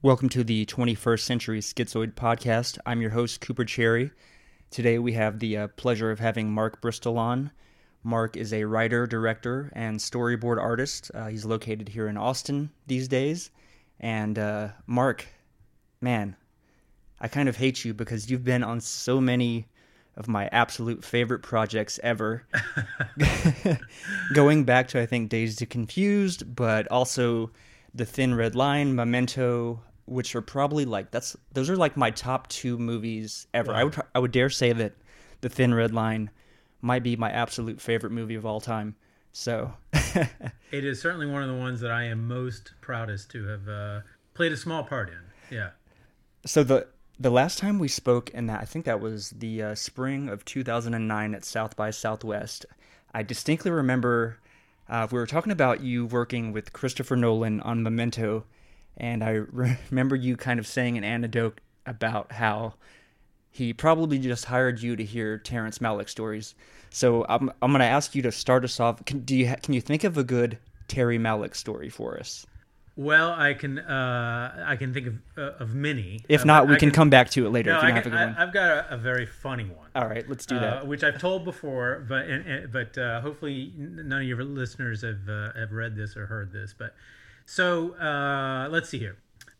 Welcome to the 21st Century Schizoid Podcast. I'm your host, Cooper Cherry. Today we have the uh, pleasure of having Mark Bristol on. Mark is a writer, director, and storyboard artist. Uh, he's located here in Austin these days. And uh, Mark, man, I kind of hate you because you've been on so many of my absolute favorite projects ever. Going back to, I think, Dazed and Confused, but also The Thin Red Line, Memento, which are probably like that's those are like my top two movies ever. I would I would dare say that The Thin Red Line might be my absolute favorite movie of all time. So it is certainly one of the ones that I am most proudest to have uh, played a small part in. Yeah. So the the last time we spoke, and that I think that was the uh, spring of 2009 at South by Southwest. I distinctly remember uh, we were talking about you working with Christopher Nolan on Memento, and I re- remember you kind of saying an anecdote about how he probably just hired you to hear Terrence Malick stories. So I'm I'm going to ask you to start us off. Can, do you ha- can you think of a good Terry Malick story for us? Well, I can uh, I can think of uh, of many. If Uh, not, we I can, come back to it later. No, if you I can, have a good one. I, have got a, a very funny one. All right, let's do uh, that. which I've told before, but and, and- but uh, hopefully none of your listeners have uh, have read this or heard this. But so uh, let's see here.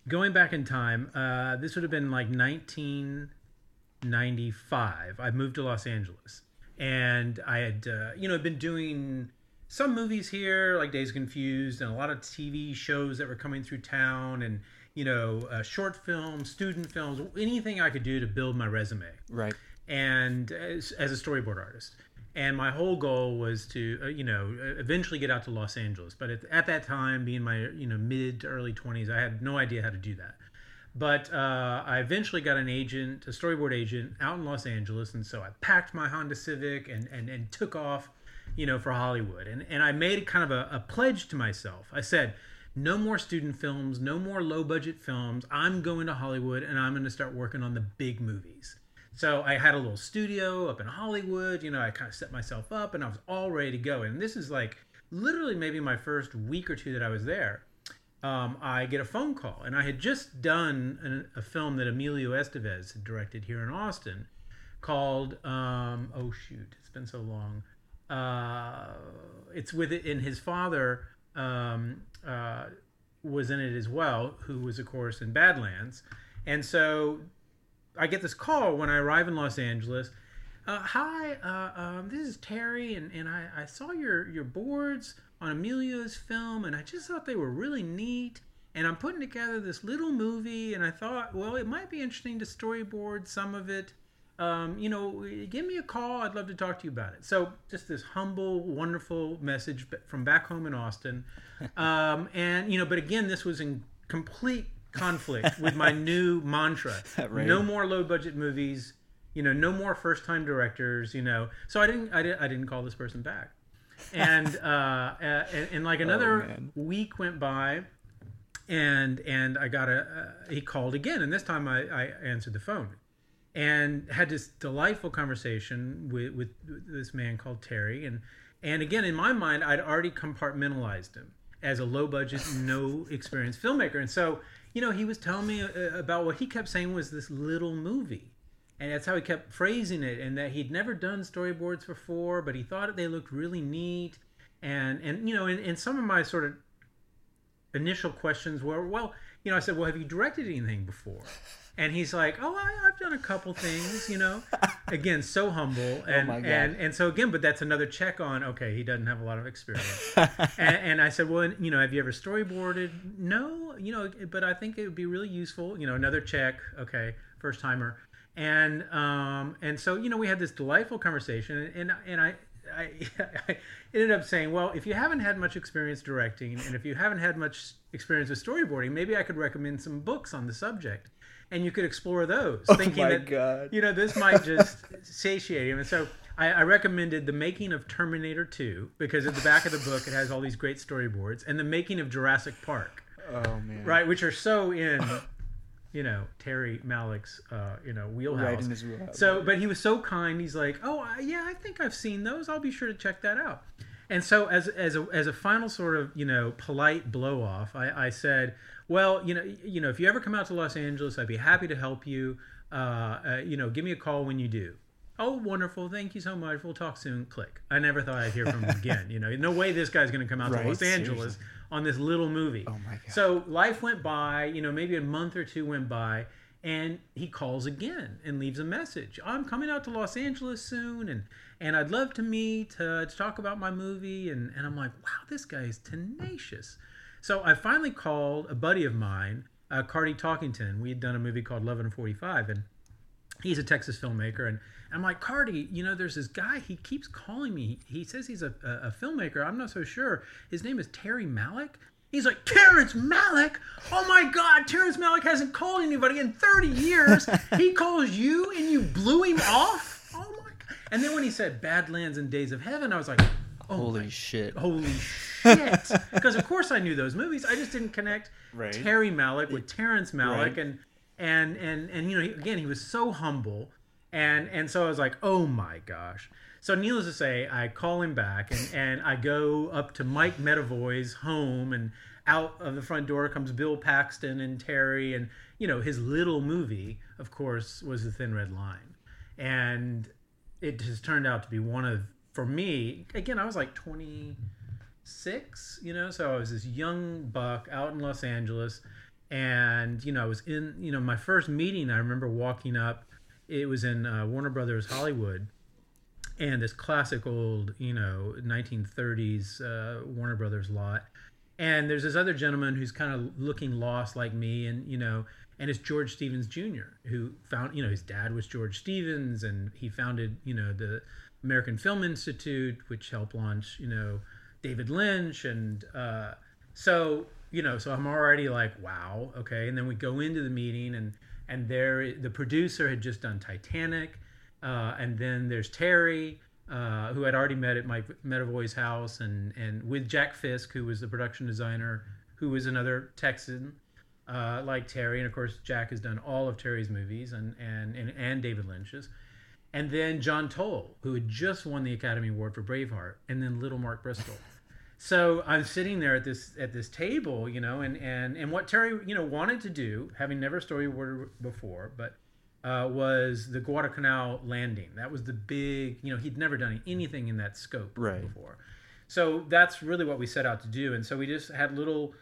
Going back in time, uh, this would have been like 1995. I moved to Los Angeles, and I had uh, you know been doing some movies here, like Dazed Confused, and a lot of TV shows that were coming through town, and you know uh, short films, student films, anything I could do to build my resume right. and as, as a storyboard artist. And my whole goal was to, uh, you know, eventually get out to Los Angeles. But at, at that time, being my, you know, mid to early 20s, I had no idea how to do that. But uh, I eventually got an agent, a storyboard agent, out in Los Angeles, and so I packed my Honda Civic and and, and took off, you know, for Hollywood. And and I made kind of a, a pledge to myself. I said, no more student films, no more low budget films. I'm going to Hollywood, and I'm going to start working on the big movies. So I had a little studio up in Hollywood. You know, I kind of set myself up, and I was all ready to go. And this is like literally maybe my first week or two that I was there um, I get a phone call, and I had just done an, a film that Emilio Estevez had directed here in Austin, called um, oh shoot, it's been so long. Uh, it's with it, and his father um, uh, was in it as well, who was of course in Badlands, and so I get this call when I arrive in Los Angeles. Uh, hi, uh, um, this is Terry, and, and I, I saw your, your boards on Emilio's film, and I just thought they were really neat. And I'm putting together this little movie, and I thought, well, it might be interesting to storyboard some of it. Um, you know, give me a call. I'd love to talk to you about it. So, just this humble, wonderful message from back home in Austin. Um, and, you know, but again, this was in complete conflict with my new mantra no more low budget movies you know no more first time directors you know so i didn't i didn't i didn't call this person back and uh, and, and like another man. week went by and and i got a uh, he called again and this time i i answered the phone and had this delightful conversation with with this man called terry. And and again in my mind i'd already compartmentalized him as a low budget no experience filmmaker. And so you know he was telling me uh, about what he kept saying was this little movie. And that's how he kept phrasing it and that he'd never done storyboards before but he thought they looked really neat. And and you know and, and some of my sort of initial questions were well you know i said well have you directed anything before and he's like oh I, i've done a couple things you know. Again so humble. And my God. and and so again but that's another check on okay he doesn't have a lot of experience. And, and i said well you know have you ever storyboarded? No you know but i think it would be really useful you know another check okay first timer. And um and so you know we had this delightful conversation and and i I, I ended up saying, well, if you haven't had much experience directing, and if you haven't had much experience with storyboarding, maybe I could recommend some books on the subject, and you could explore those, thinking my that God. you know this might just satiate him. And so I, I recommended the making of Terminator 2 because at the back of the book it has all these great storyboards, and the making of Jurassic Park, Oh man. right, which are so in you know Terry Malick's uh, you know wheelhouse. Right in his wheelhouse. So, but he was so kind. He's like, "Oh, yeah, I think I've seen those. I'll be sure to check that out." And so, as as a as a final sort of you know polite blow off, I, I said, Well, you know, you know, if you ever come out to Los Angeles, I'd be happy to help you. Uh, uh, you know, give me a call when you do. Oh, wonderful! Thank you so much. We'll talk soon. Click. I never thought I'd hear from him again. You know, no way this guy's going to come out Right, to Los Angeles seriously. on this little movie. Oh my God. So life went by. You know, maybe a month or two went by, and he calls again and leaves a message. I'm coming out to Los Angeles soon, and and I'd love to meet uh, to talk about my movie. And and I'm like, wow, this guy is tenacious. So I finally called a buddy of mine, uh, Cardi Talkington. We had done a movie called Love and 45, and he's a Texas filmmaker. And I'm like, Cardi, you know, there's this guy. He keeps calling me. He says he's a, a, a filmmaker. I'm not so sure. His name is Terry Malick. He's like, Terrence Malick? Oh my God, Terrence Malick hasn't called anybody in 30 years. he calls you and you blew him off? Oh my God. And then when he said Badlands and Days of Heaven, I was like, oh Holy my shit. holy shit because of course i knew those movies i just didn't connect Right. terry malick with terrence malick Right. and and and and you know he, again he was so humble and and so i was like oh my gosh so needless to say i call him back and and i go up to mike medavoy's home and out of the front door comes bill paxton and terry and you know his little movie of course was the thin red line and it has turned out to be one of for me again i was like 26 you know so i was this young buck out in los angeles. And you know i was in you know my first meeting i remember walking up it was in uh, warner brothers hollywood. And this classic old you know 1930s uh, warner brothers lot. And there's this other gentleman who's kind of looking lost like me and you know and it's george stevens jr who found you know his dad was george stevens and he founded you know the american film institute which helped launch you know david lynch and uh, so you know so i'm already like wow okay. And then we go into the meeting and and there the producer had just done titanic uh, and then there's terry uh, who I'd already met at Mike Medavoy's house, and and with Jack Fisk, who was the production designer, who was another Texan uh, like Terry, and of course Jack has done all of Terry's movies and and and, and David Lynch's, and then John Toll, who had just won the Academy Award for Braveheart, and then Little Mark Bristol. So I'm sitting there at this at this table, you know, and and and what Terry, you know, wanted to do, having never storyboarded before, but uh, was the Guadalcanal landing. That was the big, you know, he'd never done anything in that scope Right. before. So that's really what we set out to do. And so we just had little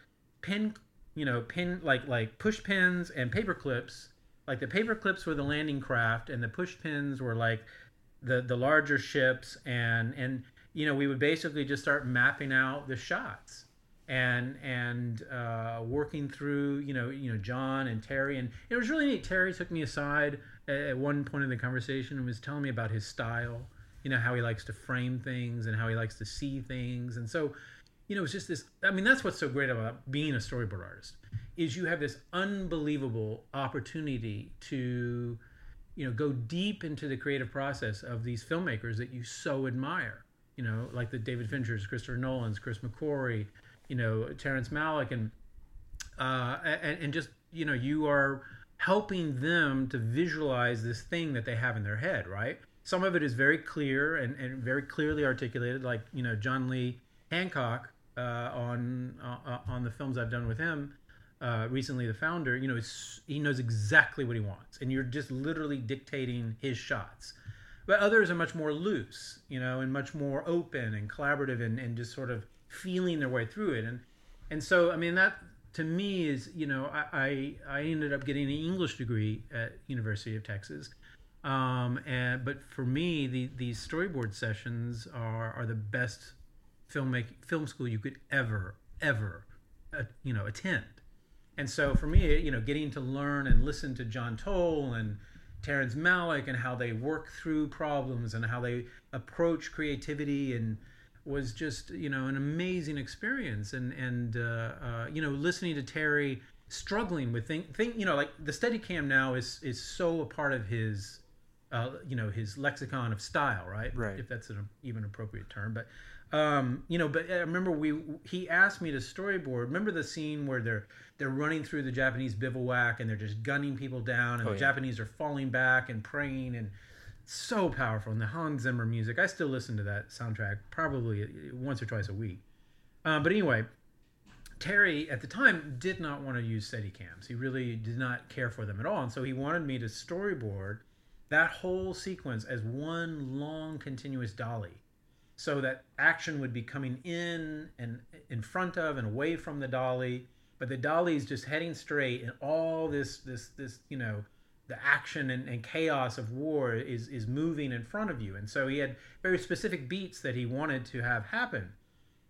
pin, you know, pin like like push pins and paper clips. Like the paper clips were the landing craft, and the push pins were like the the larger ships. And and you know, we would basically just start mapping out the shots and and uh, working through you know you know John and Terry and it was really neat. Terry took me aside at one point in the conversation and was telling me about his style, you know how he likes to frame things and how he likes to see things, and so you know it's just this. I mean that's what's so great about being a storyboard artist is you have this unbelievable opportunity to you know go deep into the creative process of these filmmakers that you so admire you know like the david finchers christopher nolans chris mcquarrie you know terrence malick and uh and, and just you know you are helping them to visualize this thing that they have in their head right some of it is very clear and, and very clearly articulated like you know john lee hancock on uh, on the films i've done with him uh, recently the founder you know he knows exactly what he wants and you're just literally dictating his shots. But others are much more loose you know and much more open and collaborative and, and just sort of feeling their way through it. And and so i mean that to me is you know i i, I ended up getting an english degree at university of texas. Um, and but for me the these storyboard sessions are are the best filmmaking film school you could ever ever uh, you know attend. And so for me, you know, getting to learn and listen to John Toll and Terrence Malick and how they work through problems and how they approach creativity and was just you know an amazing experience. And and uh, uh, you know listening to Terry struggling with thing thing you know like the Steadicam now is is so a part of his uh, you know his lexicon of style right? Right. if that's an even appropriate term but um, you know but I remember we he asked me to storyboard. Remember the scene where they're they're running through the Japanese bivouac and they're just gunning people down and Oh, the yeah. Japanese are falling back and praying and so powerful. And the Hans Zimmer music I still listen to that soundtrack probably once or twice a week. Uh, but anyway Terry at the time did not want to use Steadicams. He really did not care for them at all, and so he wanted me to storyboard that whole sequence as one long continuous dolly so that action would be coming in and in front of and away from the dolly. But the dolly is just heading straight and all this this this you know the action and, and chaos of war is is moving in front of you. And so he had very specific beats that he wanted to have happen.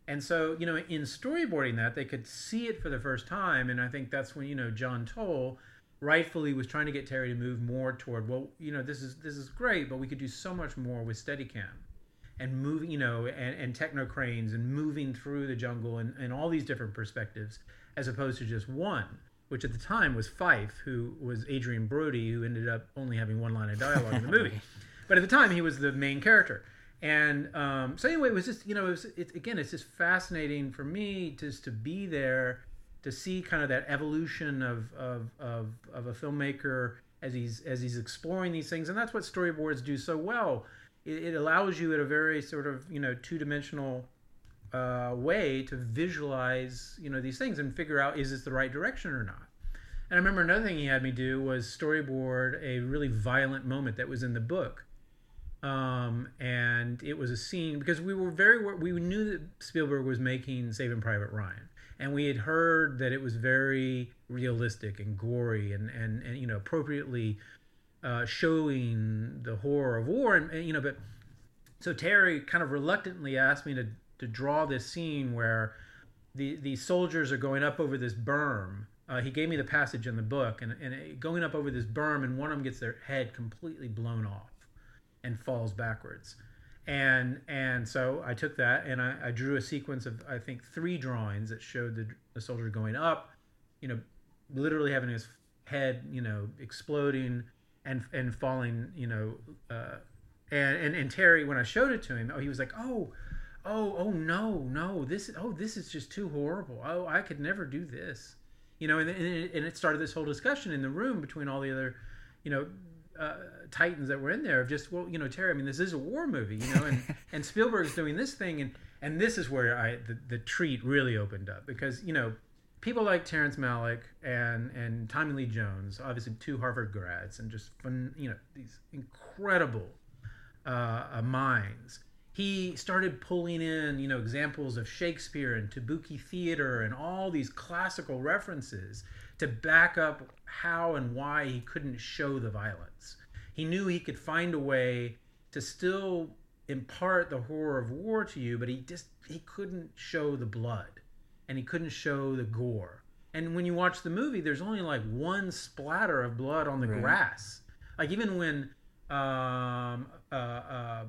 And so you know in storyboarding that they could see it for the first time. And i think that's when you know john toll rightfully was trying to get Terry to move more toward well you know this is this is great but we could do so much more with Steadicam and moving you know and, and techno cranes and moving through the jungle and, and all these different perspectives as opposed to just one which at the time was Fife, who was Adrien Brody who ended up only having one line of dialogue in the movie. But at the time he was the main character. And um, so anyway it was just you know it was it, again it's just fascinating for me just to be there to see kind of that evolution of, of, of, of a filmmaker as he's as he's exploring these things. And that's what storyboards do so well it, it allows you at a very sort of you know two-dimensional uh, way to visualize you know these things and figure out is this the right direction or not? And i remember another thing he had me do was storyboard a really violent moment that was in the book. Um, and it was a scene because we were very we knew that spielberg was making saving private ryan. And we had heard that it was very realistic and gory and and, and you know appropriately uh, showing the horror of war. And, and, you know but so Terry kind of reluctantly asked me to to draw this scene where the the soldiers are going up over this berm. Uh, he gave me the passage in the book and, and going up over this berm and one of them gets their head completely blown off and falls backwards. And and so I took that and I, I, drew a sequence of I think three drawings that showed the, the soldier going up, you know, literally having his head you know exploding and and falling you know, uh, and, and and Terry when I showed it to him, oh he was like oh. Oh, oh no, no! This, oh, this is just too horrible. Oh, I could never do this, you know. And, and, it, and it started this whole discussion in the room between all the other, you know, uh, titans that were in there of just well you know Terry I mean this is a war movie you know and and Spielberg's doing this thing and and this is where I the, the treat really opened up because you know people like Terrence Malick and and Tommy Lee Jones obviously two Harvard grads and just fun you know these incredible uh, uh, minds he started pulling in you know examples of Shakespeare and Kabuki theater and all these classical references to back up how and why he couldn't show the violence. He knew he could find a way to still impart the horror of war to you, but he just he couldn't show the blood and he couldn't show the gore. And when you watch the movie, there's only like one splatter of blood on the right. grass. Like even when um uh uh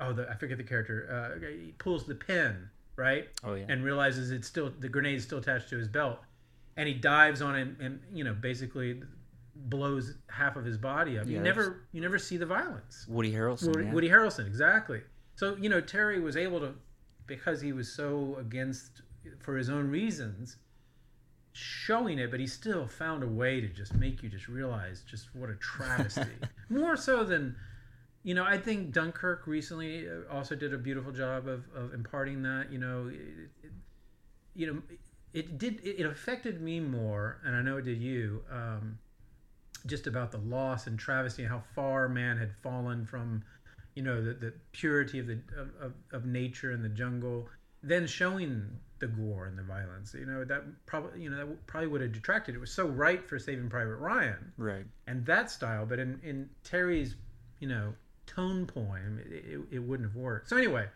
oh the, I forget the character uh he pulls the pin right oh yeah and realizes it's still the grenade is still attached to his belt and he dives on him and you know basically blows half of his body up. You never you never see the violence. Woody Harrelson. Woody, yeah. Woody Harrelson, exactly. So you know Terry was able to because he was so against for his own reasons showing it but he still found a way to just make you just realize just what a travesty. More so than you know i think dunkirk recently uh, also did a beautiful job of, of imparting that you know it, it, you know it did it affected me more and i know it did you um, just about the loss and travesty and how far man had fallen from you know the, the purity of the of, of nature and the jungle then showing the gore and the violence you know that probably you know that probably would have detracted. It was so right for saving private ryan. Right. And that style but in in terry's you know tone poem it, it, it wouldn't have worked. So anyway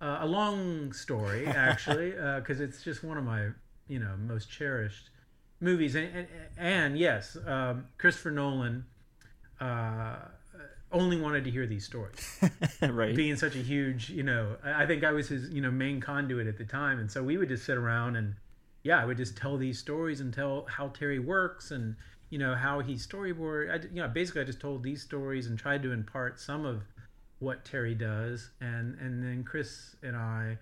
uh, a long story actually because uh, it's just one of my you know most cherished movies. And and, and yes, um, Christopher Nolan uh, only wanted to hear these stories. right. Being such a huge, you know, I think I was his you know main conduit at the time, and so we would just sit around and yeah, I would just tell these stories and tell how Terry works and you know how he storyboard. I, you know, basically I just told these stories and tried to impart some of what Terry does, and and then Chris and I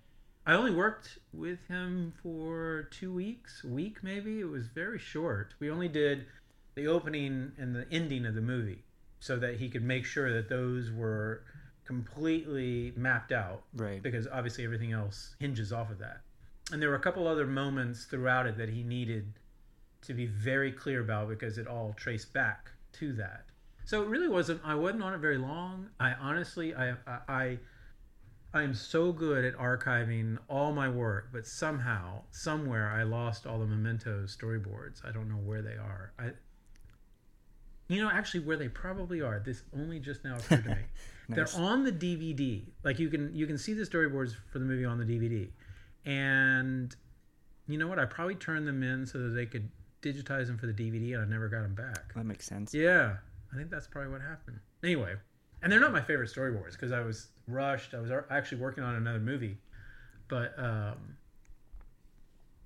I only worked with him for two weeks, a week maybe. It was very short. We only did the opening and the ending of the movie so that he could make sure that those were completely mapped out. Right. Because obviously everything else hinges off of that. and there were a couple other moments throughout it that he needed to be very clear about because it all traced back to that. So it really wasn't. I wasn't on it very long. I honestly, I, I, I, I am so good at archiving all my work, but somehow, somewhere, I lost all the Memento's storyboards. I don't know where they are. I, you know, actually, where they probably are. This only just now occurred to me. nice. They're on the DVD. Like you can you can see the storyboards for the movie on the DVD, and you know what? I probably turned them in so that they could digitize them for the DVD, and I never got them back. That makes sense. Yeah, I think that's probably what happened. Anyway, and they're not my favorite storyboards because I was rushed. I was actually working on another movie, but um,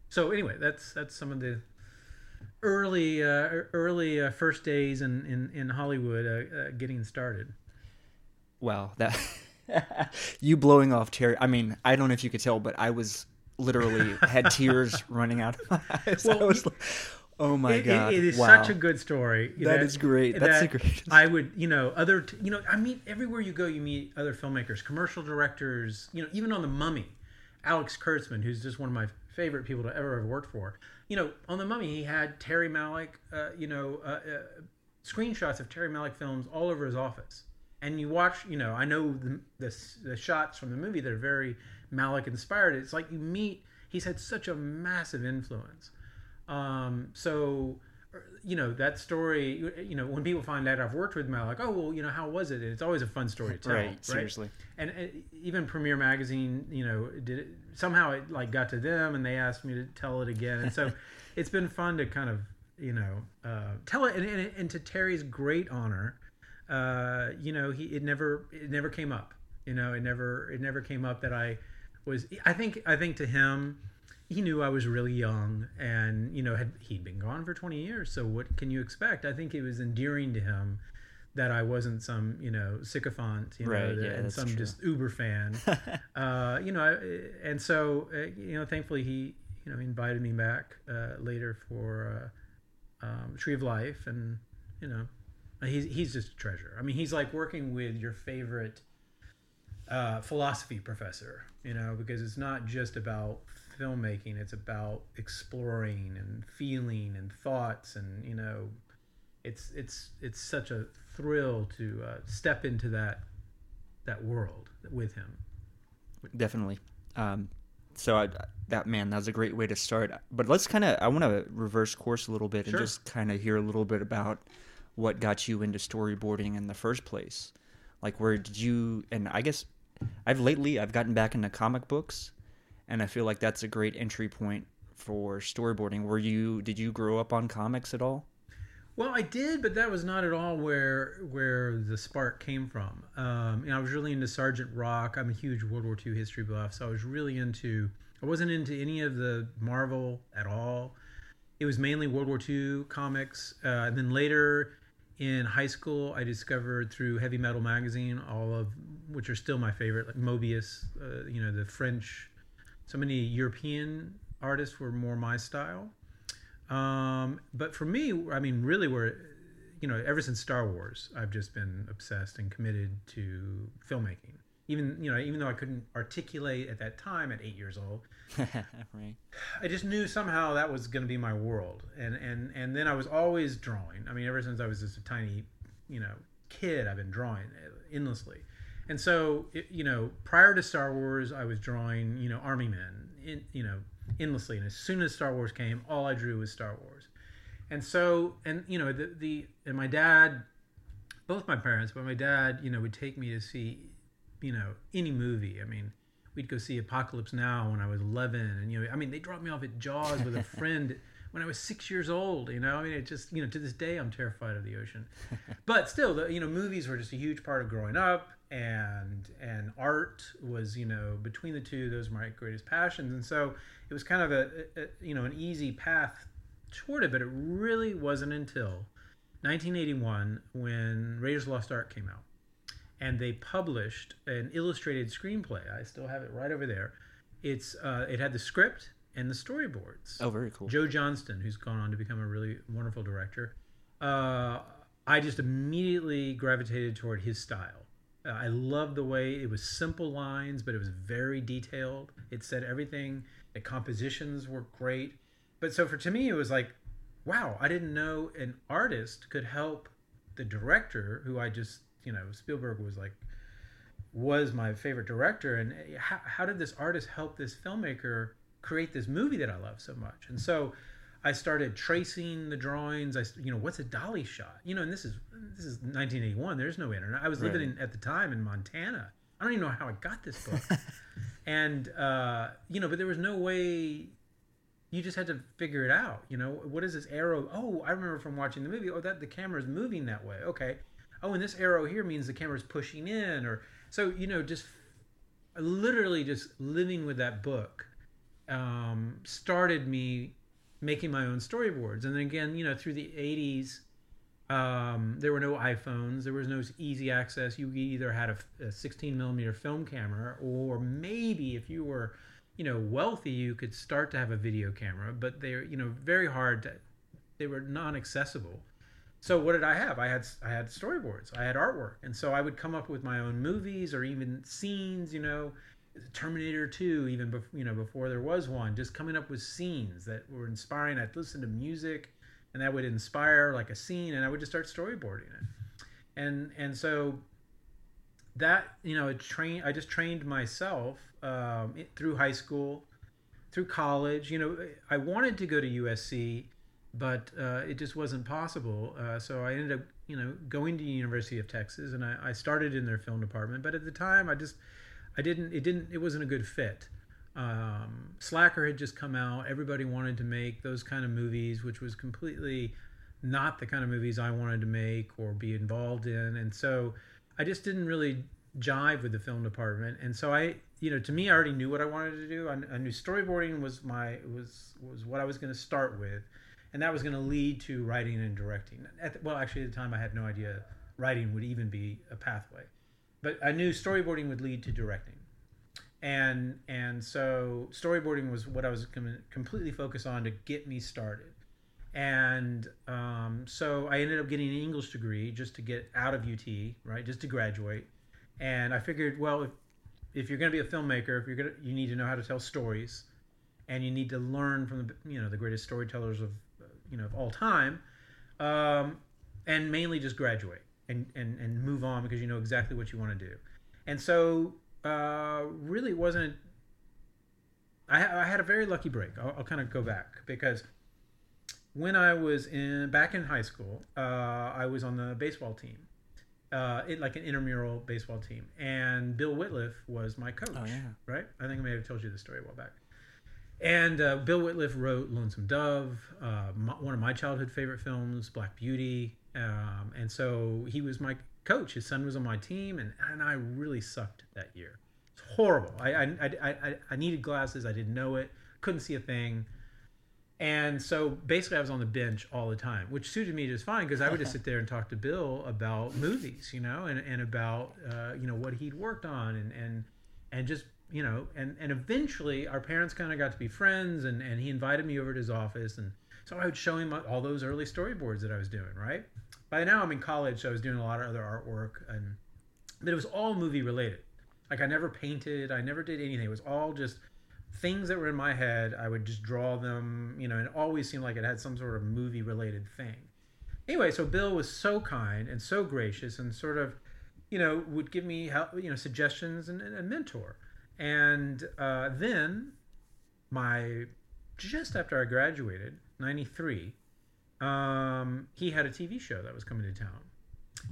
so anyway, that's that's some of the early uh, early uh, first days in in, in Hollywood uh, uh getting started. Wow, that you blowing off Terry. I mean, I don't know if you could tell, but I was literally had tears running out of my eyes. Well, I was like, oh my it, god, it, it is wow. such a good story. That, that is great. That's that great. I would, you know, other, t- you know, I mean, everywhere you go, you meet other filmmakers, commercial directors. You know, even on the Mummy, Alex Kurtzman, who's just one of my favorite people to ever have worked for. You know, on the Mummy, he had Terry Malick, uh, you know, uh, uh, screenshots of Terry Malick films all over his office. And you watch, you know, I know the, the, the shots from the movie that are very Malick inspired. It's like you meet. He's had such a massive influence. Um, so you know that story you know when people find out i've worked with Malick, oh well you know how was it and it's always a fun story to tell right, right? seriously and, and, even premiere magazine you know did it somehow it like got to them and they asked me to tell it again and so it's been fun to kind of you know uh, tell it and, and, and, to terry's great honor uh, you know he it never it never came up you know it never it never came up that i was i think i think to him he knew I was really young, and you know, had he'd been gone for twenty years. So what can you expect? I think it was endearing to him that I wasn't some you know sycophant, you right, know, yeah, and some true. just Uber fan. uh, you know, and so uh, you know, thankfully he you know invited me back uh, later for uh, um, Tree of Life, and you know, he's he's just a treasure. I mean, he's like working with your favorite uh, philosophy professor, you know, because it's not just about filmmaking. It's about exploring and feeling and thoughts, and you know, it's it's it's such a thrill to uh, step into that that world with him. Definitely. Um, so I, that man, that's a great way to start. But let's kind of I want to reverse course a little bit sure. and just kind of hear a little bit about what got you into storyboarding in the first place. Like where did you? And I guess I've lately I've gotten back into comic books and I feel like that's a great entry point for storyboarding. Were you did you grow up on comics at all? Well, I did, but that was not at all where where the spark came from. Um, you know, I was really into Sergeant Rock. I'm a huge World War II history buff, so I was really into. I wasn't into any of the Marvel at all. It was mainly World War II comics, uh, and then later in high school, I discovered through Heavy Metal magazine all of which are still my favorite, like Moebius. uh, you know, the French so many European artists were more my style. Um, but for me, I mean, really, where you know, ever since Star Wars, I've just been obsessed and committed to filmmaking. Even you know, even though I couldn't articulate at that time at eight years old, right. I just knew somehow that was going to be my world. And and and then I was always drawing. I mean, ever since I was just a tiny, you know, kid, I've been drawing endlessly. And so, it, you know, prior to Star Wars, I was drawing, you know, army men, in, you know, endlessly. And as soon as Star Wars came, all I drew was Star Wars. And so, and you know, the the and my dad, both my parents, but my dad, you know, would take me to see, you know, any movie. I mean, we'd go see Apocalypse Now when I was 11, and you know, I mean, they dropped me off at Jaws with a friend when I was six years old. You know, I mean, it just you know, to this day, I'm terrified of the ocean. But still, the you know, movies were just a huge part of growing up and and art was you know between the two those were my greatest passions. And so it was kind of a, a, you know an easy path toward it but it really wasn't until 1981 when Raiders Lost Ark came out and they published an illustrated screenplay. I still have it right over there. It's uh, it had the script and the storyboards. Oh very cool. Joe Johnston who's gone on to become a really wonderful director uh, I just immediately gravitated toward his style Uh, I love the way it was simple lines, but it was very detailed. It said everything The compositions were great. But so for to me, it was like, wow, I didn't know an artist could help the director, who I just, you know, Spielberg was like, was my favorite director. And eh, how, how did this artist help this filmmaker create this movie that I love so much? And so I started tracing the drawings. I, you know, what's a dolly shot? You know, and this is this is 1981. There's no internet. I was living in, at the time in Montana. I don't even know how I got this book. and uh, you know, but there was no way. You just had to figure it out. You know, what is this arrow? Oh, I remember from watching the movie. Oh, that the camera is moving that way. Okay. Oh, and this arrow here means the camera's pushing in, or so you know, just literally just living with that book um, started me making my own storyboards. And then again, you know, through the 80s, um, there were no iPhones. There was no easy access. You either had a, a 16 millimeter film camera, or maybe if you were, you know, wealthy, you could start to have a video camera. But they're, you know, very hard to. They were non-accessible. So what did I have? I had I had storyboards. I had artwork, and so I would come up with my own movies or even scenes. You know, Terminator 2, even before, you know before there was one, just coming up with scenes that were inspiring. I'd listen to music, and that would inspire like a scene, and I would just start storyboarding it. And and so that you know, train I just trained myself um, through high school, through college. You know, I wanted to go to USC, but uh, it just wasn't possible. Uh, so I ended up you know going to University of Texas, and I, I started in their film department. But at the time, I just I didn't. It didn't. It wasn't a good fit. Um, Slacker had just come out. Everybody wanted to make those kind of movies, which was completely not the kind of movies I wanted to make or be involved in. And so I just didn't really jive with the film department. And so I, you know, to me, I already knew what I wanted to do. I, I knew storyboarding was my was was what I was going to start with, and that was going to lead to writing and directing. The, well, actually, at the time, I had no idea writing would even be a pathway but I knew storyboarding would lead to directing, and and so storyboarding was what I was com- completely focused on to get me started, and um, so I ended up getting an English degree just to get out of UT, right, just to graduate, and I figured, well, if, if you're going to be a filmmaker, if you're going to, you need to know how to tell stories, and you need to learn from the you know the greatest storytellers of you know of all time, um, and mainly just graduate and, and, and move on because you know exactly what you want to do. And so, uh, really wasn't. I, I had a very lucky break. I'll, I'll kind of go back because when I was in back in high school, uh, I was on the baseball team, uh, it, like an intramural baseball team, and Bill Wittliff was my coach. Oh, yeah. Right. I think I may have told you the story a while back. And uh, Bill Wittliff wrote Lonesome Dove, uh, my, one of my childhood favorite films, Black Beauty, um, and so he was my coach. His son was on my team, and, and I really sucked that year. It's horrible. I, I, I, I, needed glasses. I didn't know it. Couldn't see a thing. And so basically, I was on the bench all the time, which suited me just fine because I would just sit there and talk to Bill about movies, you know, and, and about uh, you know what he'd worked on, and and and just you know, and and eventually our parents kind of got to be friends, and and he invited me over to his office, and so I would show him all those early storyboards that I was doing, right? By now I'm in college, so I was doing a lot of other artwork, and but it was all movie related. Like I never painted, I never did anything. It was all just things that were in my head. I would just draw them, you know, and it always seemed like it had some sort of movie related thing. Anyway, so Bill was so kind and so gracious and sort of, you know, would give me help, you know, suggestions and, a mentor. And uh, then my just after I graduated, 93, um, he had a TV show that was coming to town.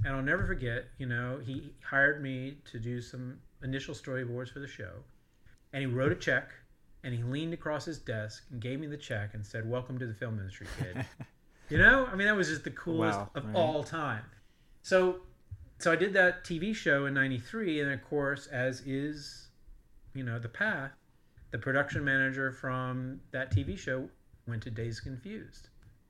And I'll never forget, you know, he hired me to do some initial storyboards for the show. And he wrote a check and he leaned across his desk and gave me the check and said, Welcome to the film industry, kid. you know, I mean, that was just the coolest wow, of right. all time. So, so I did that TV show in 93. And of course, as is, you know, the path, the production manager from that TV show went to Dazed Confused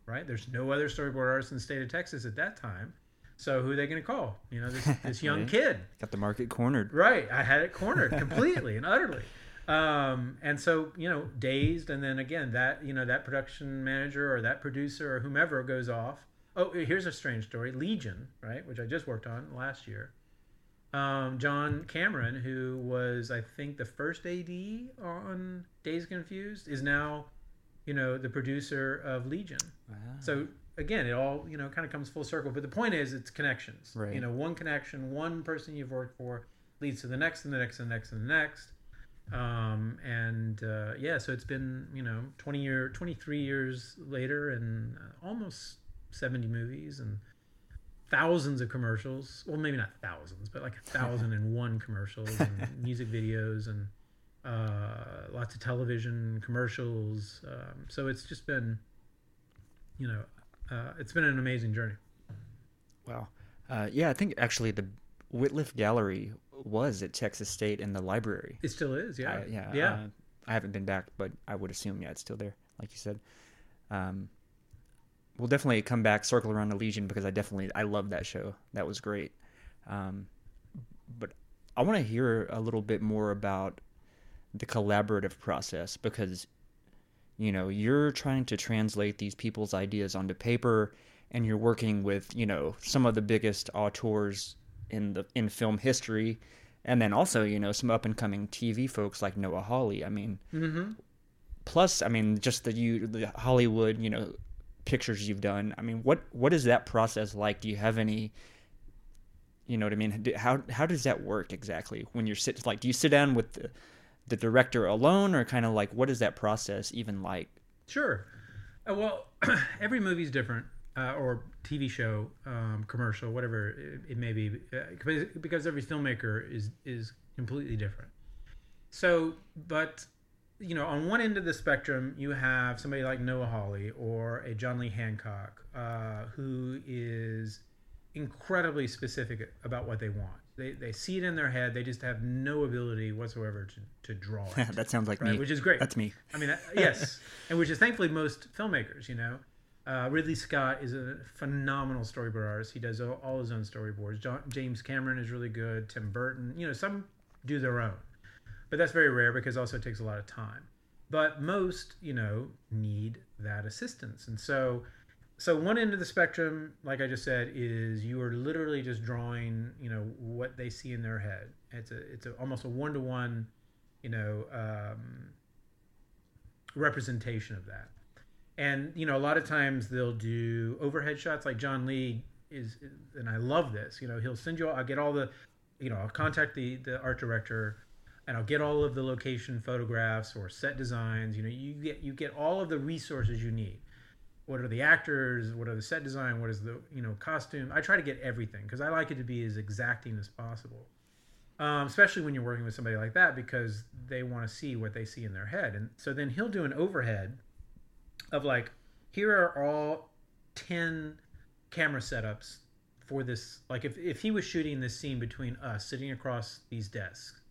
right? There's no other storyboard artist in the state of Texas at that time. So who are they going to call? You know, this, this young kid. Got the market cornered. Right. I had it cornered completely and utterly. Um, and so, you know, dazed. And then again, that, you know, that production manager or that producer or whomever goes off. Oh, here's a strange story. Legion, right? Which I just worked on last year. Um, John Cameron, who was I think the first AD on Dazed Confused, is now, you know, the producer of Legion. Wow. So again, it all you know kind of comes full circle. But the point is, it's connections. Right. You know, one connection, one person you've worked for leads to the next, and the next, and the next, and the next. Um, and uh, yeah, so it's been you know twenty year, twenty three years later, and uh, almost seventy movies and thousands of commercials. Well, maybe not thousands, but like a thousand and one commercials and music videos and uh, lots of television commercials. Um, so it's just been, you know, uh, it's been an amazing journey. Wow. Uh, yeah, I think actually the Wittliff Gallery was at Texas State in the library. It still is, yeah, I, yeah. yeah. uh, I haven't been back, but I would assume yeah, it's still there, like you said. Um, we'll definitely come back, circle around the Legion because I definitely I love that show. That was great. Um, but I want to hear a little bit more about the collaborative process because you know you're trying to translate these people's ideas onto paper and you're working with you know some of the biggest auteurs in the in film history and then also you know some up and coming TV folks like Noah Hawley. I mean Mm-hmm. plus I mean just the you the Hollywood you know pictures you've done. I mean what what is that process like? Do you have any you know what I mean? How how does that work exactly when you're sit like do you sit down with the the director alone or kind of like what is that process even like Sure. Uh, well, every movie is different, uh, or TV show, um, commercial, whatever it, it may be, uh, because- every filmmaker is is completely different. So, but you know, on one end of the spectrum, you have somebody like Noah Hawley or a John Lee Hancock, uh, who is incredibly specific about what they want. They, they see it in their head. They just have no ability whatsoever to, to draw it. that sounds like right, me which is great. that's me I mean, uh, yes, and which is thankfully most filmmakers. You know, uh, Ridley Scott is a phenomenal storyboard artist. He does all, all his own storyboards. John, James Cameron is really good. Tim Burton. You know, some do their own, but that's very rare because also it takes a lot of time. But most, you know, need that assistance, and so. So one end of the spectrum, like I just said, is you are literally just drawing, you know, what they see in their head. It's a, it's a, almost a one to one, you know, um, representation of that. And you know, a lot of times they'll do overhead shots, like John Lee is, and I love this. You know, he'll send you. I'll get all the, you know, I'll contact the the art director, and I'll get all of the location photographs or set designs. You know, you get you get all of the resources you need. What are the actors? What are the set design? What is the you know costume? I try to get everything because I like it to be as exacting as possible um, especially when you're working with somebody like that because they want to see what they see in their head and so then he'll do an overhead of like here are all 10 camera setups for this like if, if he was shooting this scene between us sitting across these desks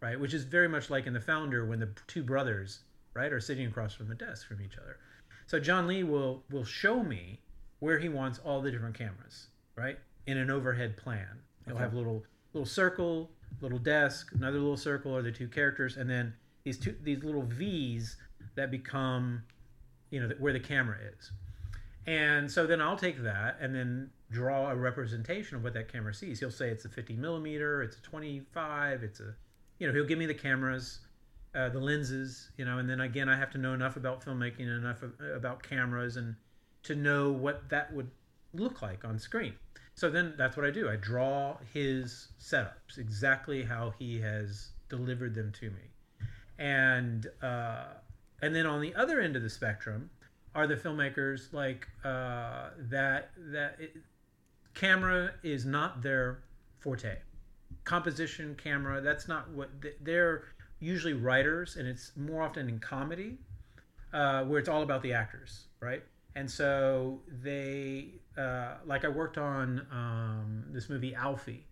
right which is very much like in the founder when the two brothers right are sitting across from the desk from each other so john lee will will show me where he wants all the different cameras right? In an overhead plan. He'll Okay. have little little circle little desk another little circle are the two characters and then these two these little v's that become you know where the camera is. And so then i'll take that and then draw a representation of what that camera sees. He'll say it's a 50 millimeter it's a 25 it's a you know he'll give me the cameras uh, the lenses you know and then again i have to know enough about filmmaking and enough about cameras and to know what that would look like on screen so then that's what I do. I draw his setups exactly how he has delivered them to me, and uh, and then on the other end of the spectrum are the filmmakers like uh, that that it, camera is not their forte. Composition, camera, that's not what they're usually writers, and it's more often in comedy uh, where it's all about the actors, right? And so they, uh, like I worked on um, this movie Alfie,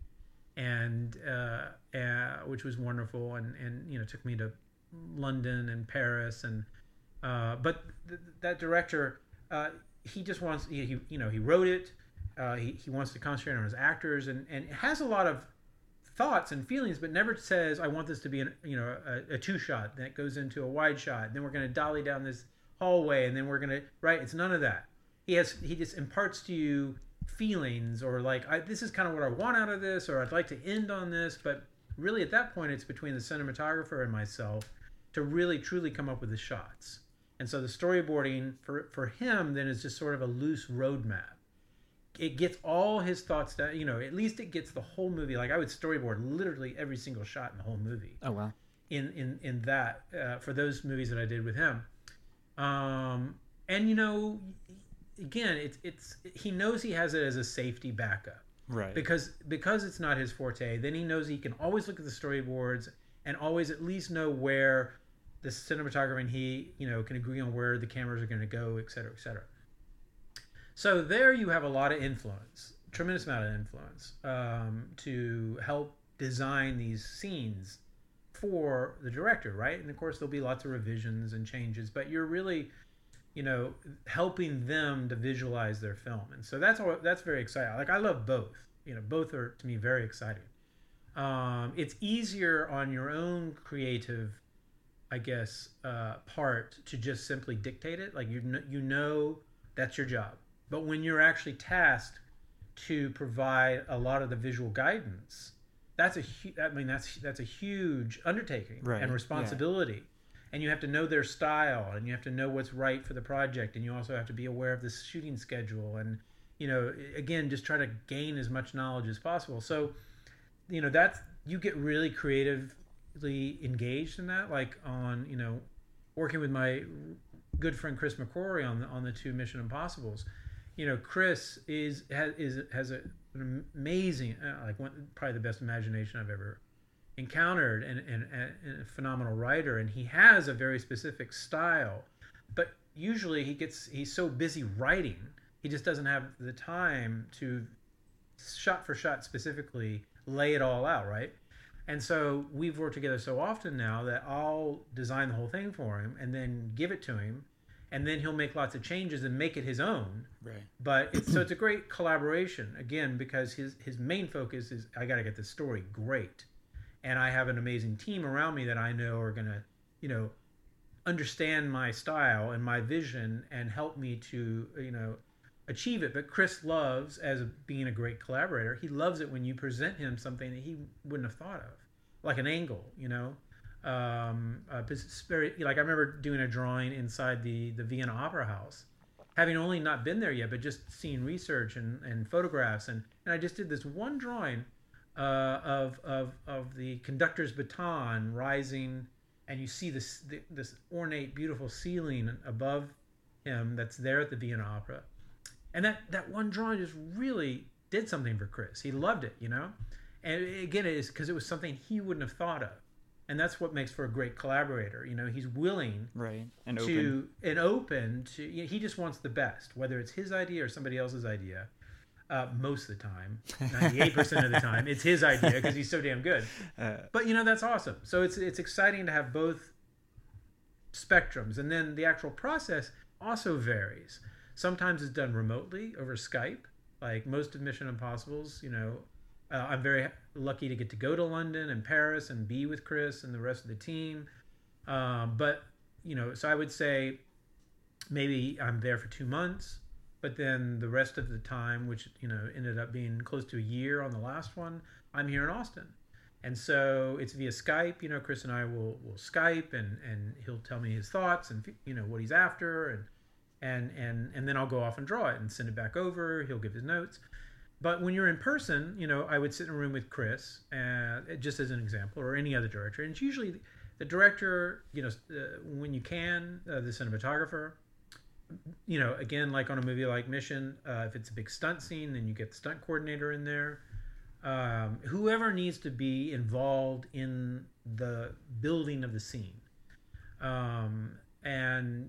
and uh, uh, which was wonderful, and and you know took me to London and Paris, and uh, but th- that director, uh, he just wants he, he you know he wrote it, he he wants to concentrate on his actors, and and has a lot of thoughts and feelings, but never says I want this to be an you know a, a two shot that goes into a wide shot, then we're going to dolly down this hallway and then we're gonna right? It's none of that. He has he just imparts to you feelings or like I, this is kind of what I want out of this or I'd like to end on this but really at that point it's between the cinematographer and myself to really truly come up with the shots. And so the storyboarding for for him then is just sort of a loose roadmap it gets all his thoughts down you know at least it gets the whole movie like I would storyboard literally every single shot in the whole movie Oh wow. in in in that uh, for those movies that I did with him. Um, and you know, again, it's it's he knows he has it as a safety backup Right. because because it's not his forte. Then he knows he can always look at the storyboards and always at least know where the cinematographer and he you know can agree on where the cameras are going to go, et cetera, et cetera. So there you have a lot of influence, tremendous amount of influence um, to help design these scenes for the director, right? And of course, there'll be lots of revisions and changes, but you're really, you know, helping them to visualize their film, and so that's all. That's very exciting. Like I love both. You know, both are to me very exciting. Um, it's easier on your own creative, I guess, uh, part to just simply dictate it. Like you, kn- you know, that's your job. But when you're actually tasked to provide a lot of the visual guidance, that's a hu- I mean that's that's a huge undertaking Right, and yeah. responsibility. And you have to know their style and you have to know what's right for the project and you also have to be aware of the shooting schedule and you know again just try to gain as much knowledge as possible. So you know that's you get really creatively engaged in that like on you know working with my good friend Chris McQuarrie on the on the two Mission Impossibles you know Chris is has is has a, an amazing uh, like one, probably the best imagination I've ever encountered and, and, and a phenomenal writer and he has a very specific style but usually he gets he's so busy writing he just doesn't have the time to shot for shot specifically lay it all out right? And so we've worked together so often now that I'll design the whole thing for him and then give it to him and then he'll make lots of changes and make it his own Right. but it's so it's a great collaboration again because his his main focus is I got to get this story great, and I have an amazing team around me that I know are gonna you know understand my style and my vision and help me to you know achieve it. But Chris loves as a, being a great collaborator. He loves it when you present him something that he wouldn't have thought of, like an angle, you know. Um, uh, very like I remember doing a drawing inside the the Vienna Opera House having only not been there yet, but just seeing research and, and photographs, and, and I just did this one drawing uh, of, of of the conductor's baton rising, and you see this this ornate, beautiful ceiling above him that's there at the Vienna Opera, and that that one drawing just really did something for Chris. He loved it, you know, and again, it is because it was something he wouldn't have thought of, and that's what makes for a great collaborator. You know, he's willing Right. And open. to and open to you know, he just wants the best whether it's his idea or somebody else's idea uh, most of the time 98% of the time it's his idea because he's so damn good Uh, but you know that's awesome so it's it's exciting to have both spectrums and then the actual process also varies sometimes it's done remotely over skype like most of mission impossibles you know uh, i'm very lucky to get to go to london and paris and be with chris and the rest of the team. Um, but you know so i would say maybe i'm there for two months but then the rest of the time which you know ended up being close to a year on the last one i'm here in austin. And so it's via skype you know chris and i will will skype and and he'll tell me his thoughts and you know what he's after and and and and then i'll go off and draw it and send it back over. He'll give his notes but when you're in person you know i would sit in a room with chris uh, just as an example or any other director. And it's usually the director you know uh, when you can uh, the cinematographer. You know again like on a movie like mission uh, if it's a big stunt scene then you get the stunt coordinator in there. Um, whoever needs to be involved in the building of the scene um, and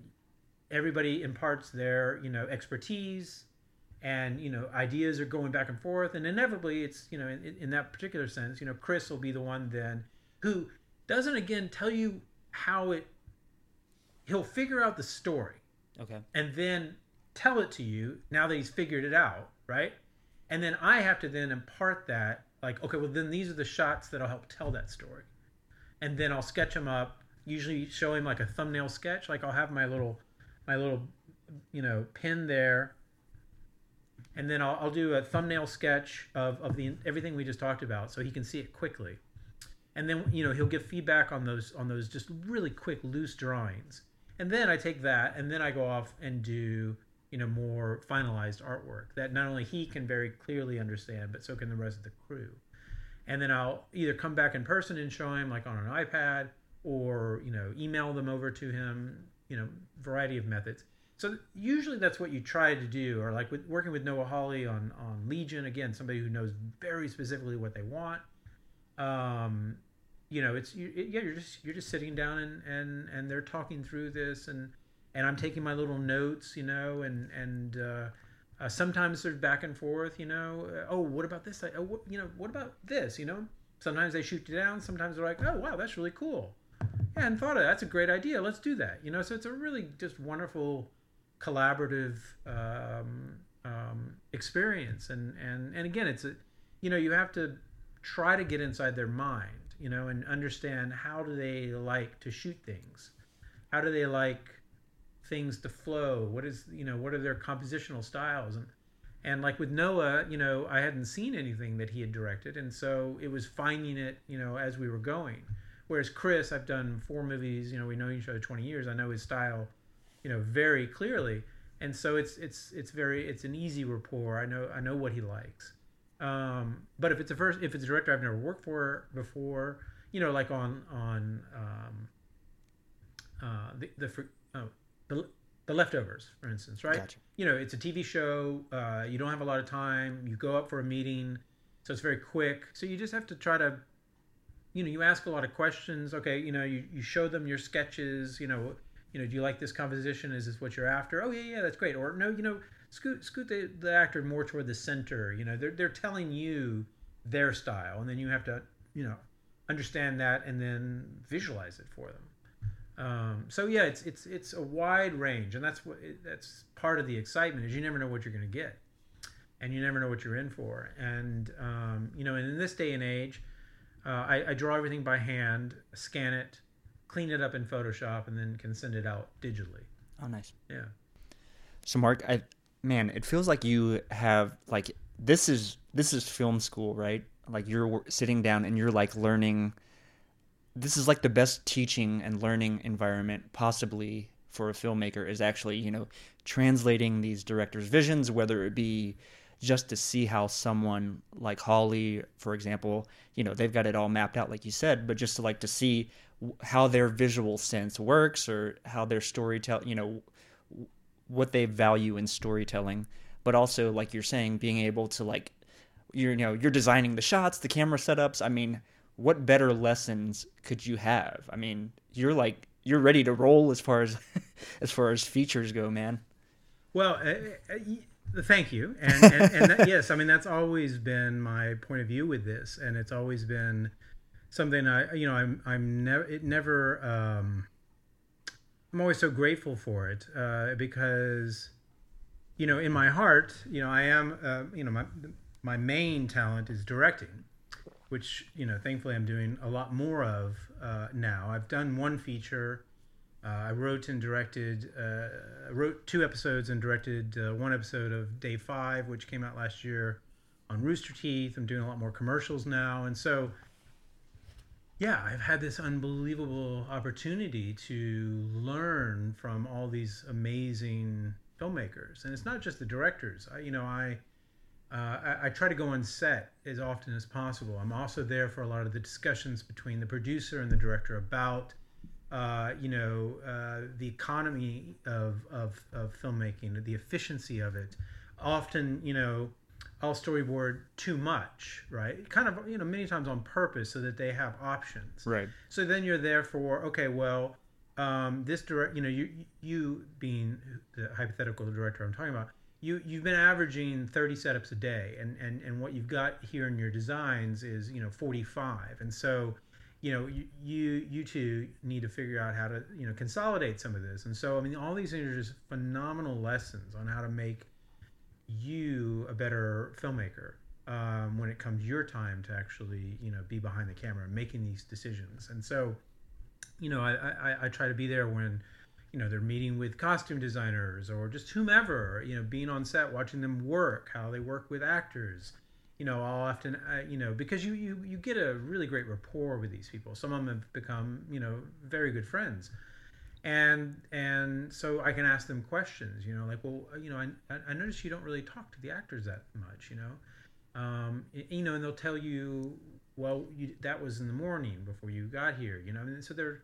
everybody imparts their you know expertise and you know ideas are going back and forth and inevitably it's you know in, in that particular sense you know chris will be the one then who doesn't again tell you how it he'll figure out the story okay. and then tell it to you now that he's figured it out, right? And then I have to then impart that, like, okay, well, then these are the shots that'll help tell that story. And then I'll sketch them up, usually show him like a thumbnail sketch. Like, I'll have my little, my little, you know, pin there and then I'll, I'll do a thumbnail sketch of, of the everything we just talked about, so he can see it quickly. And then you know he'll give feedback on those on those just really quick loose drawings. And then I take that and then I go off and do you know more finalized artwork that not only he can very clearly understand, but so can the rest of the crew. And then I'll either come back in person and show him like on an iPad or you know email them over to him you know variety of methods so usually that's what you try to do or like with working with noah hawley on on legion again somebody who knows very specifically what they want um you know it's you, yeah you're just you're just sitting down and and and they're talking through this and and i'm taking my little notes you know and and uh, uh sometimes there's back and forth you know uh, oh what about this oh, what, you know what about this you know sometimes they shoot you down sometimes they're like oh wow that's really cool yeah, and thought of that. That's a great idea. Let's do that. You know, so it's a really just wonderful collaborative um, um, experience. And, and, and again, it's a, you know, you have to try to get inside their mind, you know, and understand how do they like to shoot things? How do they like things to flow? What is, you know, what are their compositional styles? And, and like with Noah, you know, I hadn't seen anything that he had directed. And so it was finding it, you know, as we were going Whereas Chris, I've done four movies. You know, we know each other twenty years. I know his style, you know, very clearly, and so it's it's it's very it's an easy rapport. I know I know what he likes. Um, but if it's a first, if it's a director I've never worked for before, you know, like on on um, uh, the the oh, the the leftovers, for instance, right? Gotcha. You know, it's a TV show. Uh, you don't have a lot of time. You go up for a meeting, so it's very quick. So you just have to try to you know you ask a lot of questions okay you know you, you show them your sketches you know you know do you like this composition? Is this what you're after? Oh yeah yeah that's great. Or no you know scoot scoot the, the actor more toward the center you know they're, they're telling you their style and then you have to you know understand that and then visualize it for them. Um, so yeah it's it's it's a wide range and that's what that's part of the excitement is you never know what you're going to get and you never know what you're in for. And um, you know and in this day and age uh, I, I, draw everything by hand, scan it, clean it up in Photoshop, and then can send it out digitally. Oh, nice. Yeah. So, Mark, I man, it feels like you have like this is this is film school, right? Like you're sitting down and you're like learning. This is like the best teaching and learning environment possibly for a filmmaker is actually you know translating these directors' visions, whether it be just to see how someone like Hawley, for example, you know, they've got it all mapped out, like you said, but just to like to see how their visual sense works or how their storytelling, you know, what they value in storytelling, but also like you're saying, being able to like, you're, you know, you're designing the shots, the camera setups. I mean, what better lessons could you have? I mean, you're like, you're ready to roll as far as, as far as features go, man. Well, Thank you, and, and, and that, yes, I mean that's always been my point of view with this, and it's always been something I, you know, I'm I'm never it never. Um, I'm always so grateful for it uh, because, you know, in my heart, you know, I am, uh, you know, my my main talent is directing, which you know, thankfully, I'm doing a lot more of uh, now. I've done one feature uh, I wrote and directed, uh, wrote two episodes and directed uh, one episode of Day Five, which came out last year on Rooster Teeth. I'm doing a lot more commercials now, and so yeah, I've had this unbelievable opportunity to learn from all these amazing filmmakers, and it's not just the directors. I, you know, I, uh, I, I try to go on set as often as possible. I'm also there for a lot of the discussions between the producer and the director about uh, you know, uh, the economy of, of, of filmmaking, the efficiency of it. Often, you know, I'll storyboard too much, right? Kind of, you know, many times on purpose so that they have options. Right. So then you're there for, okay, well, um, this direct, you know, you you being the hypothetical director I'm talking about, you you've been averaging 30 setups a day, and and and what you've got here in your designs is you know 45, and so you know you, you you two need to figure out how to you know consolidate some of this. And so i mean all these things are just phenomenal lessons on how to make you a better filmmaker um, when it comes your time to actually you know be behind the camera and making these decisions. And so you know I, I, I try to be there when you know they're meeting with costume designers or just whomever you know being on set watching them work how they work with actors you know i'll often uh, you know because you, you you get a really great rapport with these people. Some of them have become you know very good friends. And and so i can ask them questions you know like well you know i, I notice you don't really talk to the actors that much you know? Um, you know and they'll tell you well you, that was in the morning before you got here you know? And so they're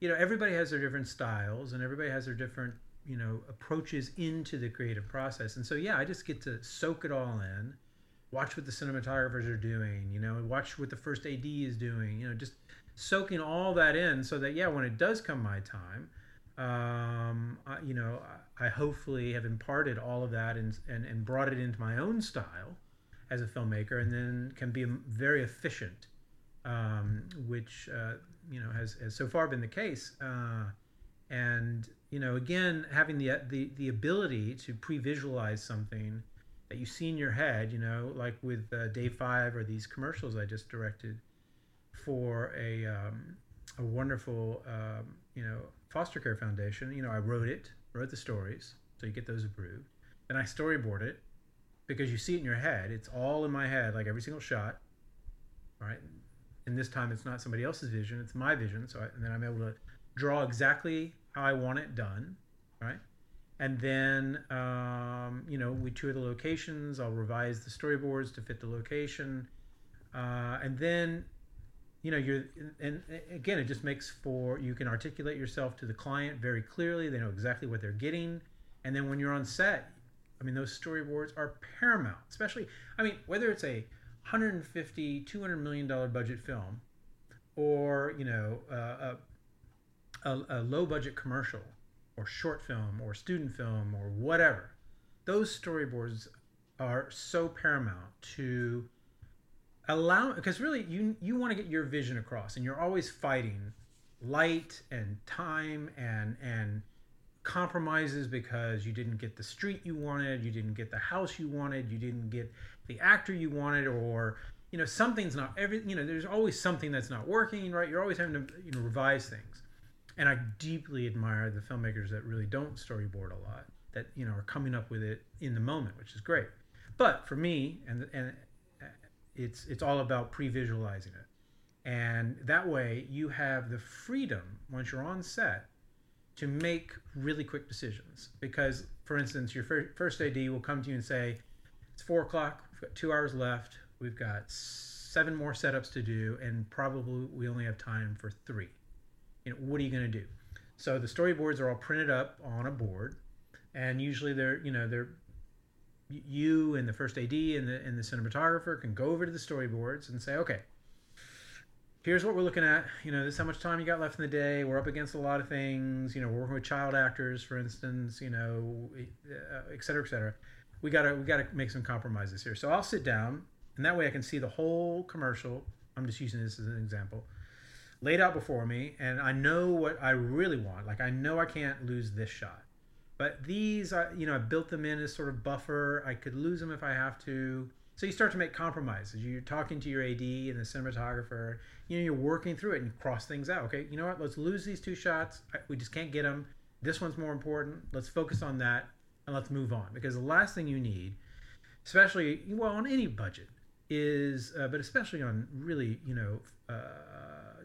you know everybody has their different styles and everybody has their different you know approaches into the creative process. And so yeah i just get to soak it all in watch what the cinematographers are doing you know watch what the first ad is doing you know just soaking all that in so that yeah when it does come my time um, I, you know I, I hopefully have imparted all of that and, and and brought it into my own style as a filmmaker and then can be very efficient um, which uh, you know has, has so far been the case. Uh, and you know, again, having the the the ability to pre-visualize something that you see in your head, you know, like with uh, Day Five or these commercials I just directed for a um, a wonderful um, you know foster care foundation. You know, I wrote it, wrote the stories, so you get those approved. Then I storyboard it because you see it in your head. It's all in my head, like every single shot. Right, and this time it's not somebody else's vision it's my vision so I, and then i'm able to draw exactly how i want it done right and then um, you know we tour the locations. I'll revise the storyboards to fit the location. Uh, and then you know you're and again it just makes for you can articulate yourself to the client very clearly. They know exactly what they're getting. And then when you're on set i mean those storyboards are paramount especially i mean whether it's a 150 200 million dollar budget film or you know uh, a, a, a low budget commercial or short film or student film or whatever those storyboards are so paramount to allow because really you you want to get your vision across and you're always fighting light and time and and compromises because you didn't get the street you wanted, you didn't get the house you wanted, you didn't get the actor you wanted, or you know something's not every you know there's always something that's not working right. You're always having to you know revise things, and I deeply admire the filmmakers that really don't storyboard a lot, that you know are coming up with it in the moment, which is great. But for me, and and uh, it's it's all about pre-visualizing it, and that way you have the freedom once you're on set to make really quick decisions. Because, for instance, your first AD will come to you and say, It's four o'clock, we've got two hours left, we've got seven more setups to do, and probably we only have time for three. You know, what are you going to do? So the storyboards are all printed up on a board, and usually they're, you know, they're you and the first AD and the and the cinematographer can go over to the storyboards and say, okay, here's what we're looking at. You know, this is how much time you got left in the day. We're up against a lot of things. You know, we're working with child actors, for instance. You know, uh, et cetera, et cetera. We gotta we gotta make some compromises here. So I'll sit down, and that way I can see the whole commercial. I'm just using this as an example, laid out before me, and I know what I really want. Like I know I can't lose this shot, but these, I, you know, I built them in as sort of buffer. I could lose them if I have to. So you start to make compromises. You're talking to your AD and the cinematographer. You know, you're working through it and you cross things out. Okay, you know what? Let's lose these two shots. We just can't get them. This one's more important. Let's focus on that and let's move on. Because the last thing you need, especially well on any budget, is uh, but especially on really you know uh,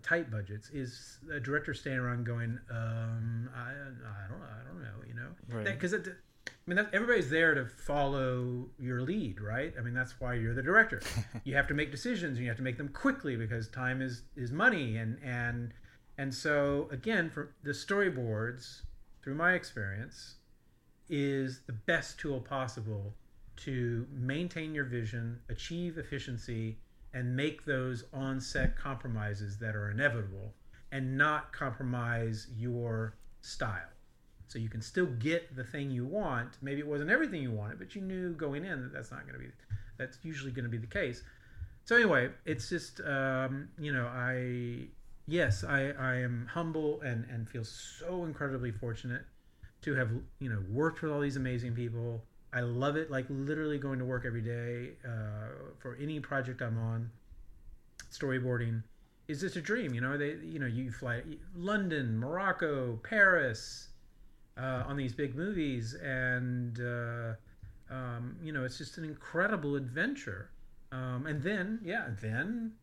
tight budgets, is a director staying around going, um, I, I don't know, I don't know, you know, because right. I mean, everybody's there to follow your lead, right? I mean, that's why you're the director. you have to make decisions, and you have to make them quickly because time is is money, and and and so again, for the storyboards, through my experience, is the best tool possible to maintain your vision, achieve efficiency, and make those on-set compromises that are inevitable, and not compromise your style. So you can still get the thing you want. Maybe it wasn't everything you wanted, but you knew going in that that's not going to be, that's usually going to be the case. So anyway, it's just, um, you know, I, yes, I, I am humble and, and feel so incredibly fortunate to have, you know, worked with all these amazing people. I love it, like literally going to work every day uh, for any project I'm on. Storyboarding is just a dream, you know. They, you know, you fly London, Morocco, Paris, uh, on these big movies, and uh, um, you know, it's just an incredible adventure. Um, and then, yeah, then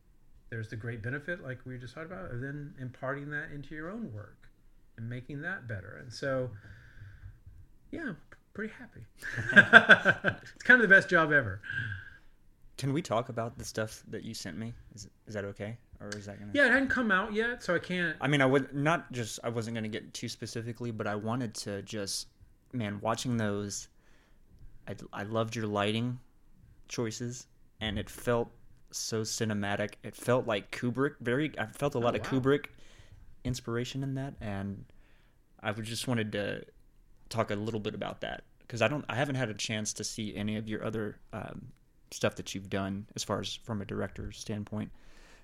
there's the great benefit, like we just talked about, of then imparting that into your own work and making that better. And so, yeah, pretty happy. it's kind of the best job ever. Can we talk about the stuff that you sent me? Is, is that okay, or is that gonna? Yeah, it hadn't come out yet, so I can't. I mean, I would not just. I wasn't gonna get too specifically, but I wanted to just, man, watching those. I I loved your lighting choices, and it felt so cinematic. It felt like Kubrick. Very. I felt a lot Oh, of wow. Kubrick inspiration in that, and I would just wanted to talk a little bit about that because I don't. I haven't had a chance to see any of your other um, stuff that you've done as far as from a director's standpoint.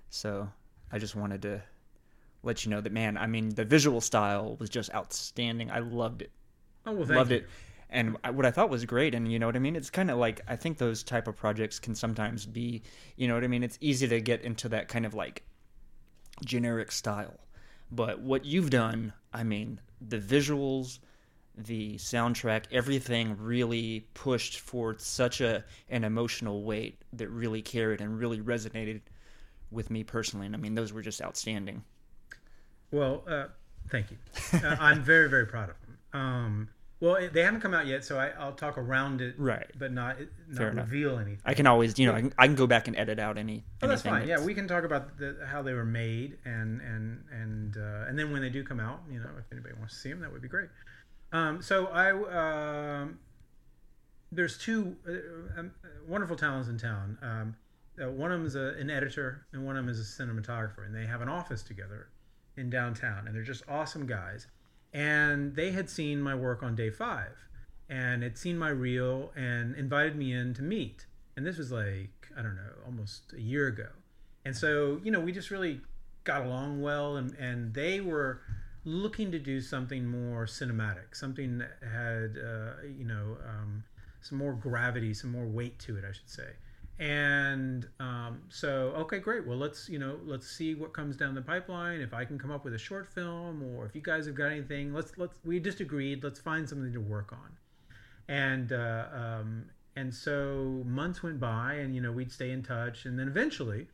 So I just wanted to let you know that, man. I mean, the visual style was just outstanding. I loved it. Oh well, loved you. it. And I- what I thought was great, and you know what I mean. It's kind of like I think those type of projects can sometimes be, you know what I mean. It's easy to get into that kind of like generic style, but what you've done, I mean, the visuals, the soundtrack, everything really pushed for such a an emotional weight that really carried and really resonated with me personally. And I mean, those were just outstanding. Well, uh, thank you. Uh, I'm very, very proud of them. Um, well, they haven't come out yet, so I, I'll talk around it, Right. but not not Fair enough. reveal anything. I can always, you know, I can, I can go back and edit out any. Oh, that's fine. Yeah, we can talk about the, how they were made, and and and uh, and then when they do come out, you know, if anybody wants to see them, that would be great. Um, so I um, there's two uh, um, wonderful talents in town. Um, uh, one of them is a, an editor, and one of them is a cinematographer, and they have an office together in downtown, and they're just awesome guys. And they had seen my work on day five, and had seen my reel, and invited me in to meet. And this was like I don't know, almost a year ago. And so you know, we just really got along well, and and they were looking to do something more cinematic, something that had uh, you know um, some more gravity, some more weight to it, I should say. And um, so, okay, great. Well, let's you know let's see what comes down the pipeline. If I can come up with a short film, or if you guys have got anything, let's let's. We just agreed. Let's find something to work on. And uh, um, and so months went by, and you know we'd stay in touch, and then eventually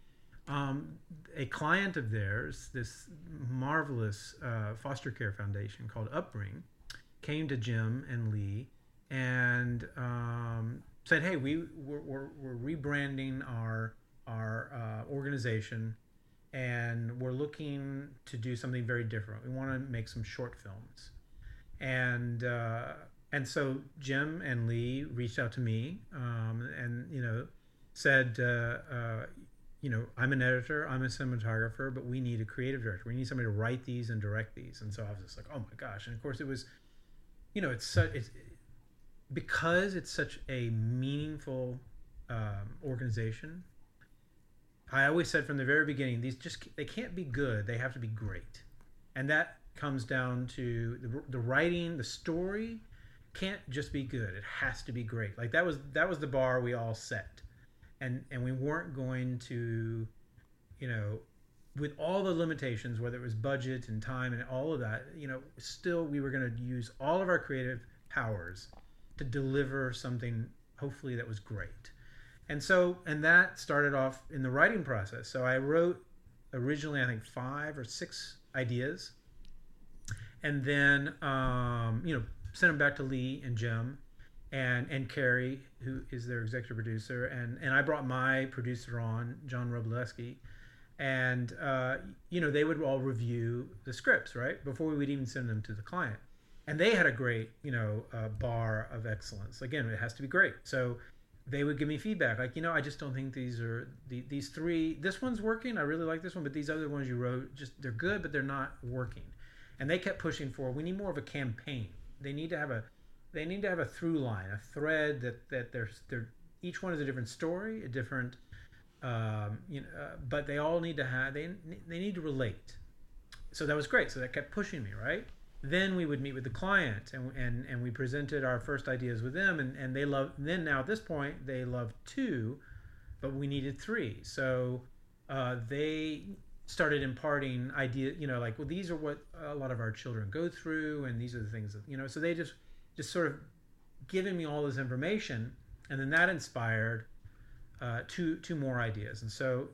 um, a client of theirs, this marvelous uh, foster care foundation called Upbring, came to Jim and Lee and um, said, "Hey, we we're, we're, we're rebranding our our uh, organization, and we're looking to do something very different. We want to make some short films." And uh, and so Jim and Lee reached out to me, um, and you know, said, uh, uh, you know, I'm an editor, I'm a cinematographer, but we need a creative director. We need somebody to write these and direct these. And so I was just like, oh my gosh! And of course, it was, you know, it's such it's because it's such a meaningful um, organization. I always said from the very beginning, these just they can't be good; they have to be great, and that comes down to the, the writing, the story can't just be good; it has to be great. Like that was that was the bar we all set, and and we weren't going to, you know, with all the limitations, whether it was budget and time and all of that, you know, still we were going to use all of our creative powers to deliver something hopefully that was great. And so, and that started off in the writing process. So I wrote originally, I think, five or six ideas, and then, um, you know, sent them back to Lee and Jim, and and Carrie, who is their executive producer, and and I brought my producer on, John Robleski, and uh, you know they would all review the scripts right before we would even send them to the client. And they had a great you know uh, bar of excellence. Again it has to be great. So they would give me feedback like you know i just don't think these are the, these three this one's working i really like this one but these other ones you wrote just they're good but they're not working. And they kept pushing for we need more of a campaign. They need to have a they need to have a through line a thread that that there's they're each one is a different story a different um, you know, uh, but they all need to have they they need to relate. So that was great. So that kept pushing me, right? Then we would meet with the client and and and we presented our first ideas with them, and and they love. Then now at this point they love two, but we needed three. So uh, they started imparting idea you know like well these are what a lot of our children go through and these are the things that you know so they just just sort of giving me all this information and then that inspired uh, two two more ideas and so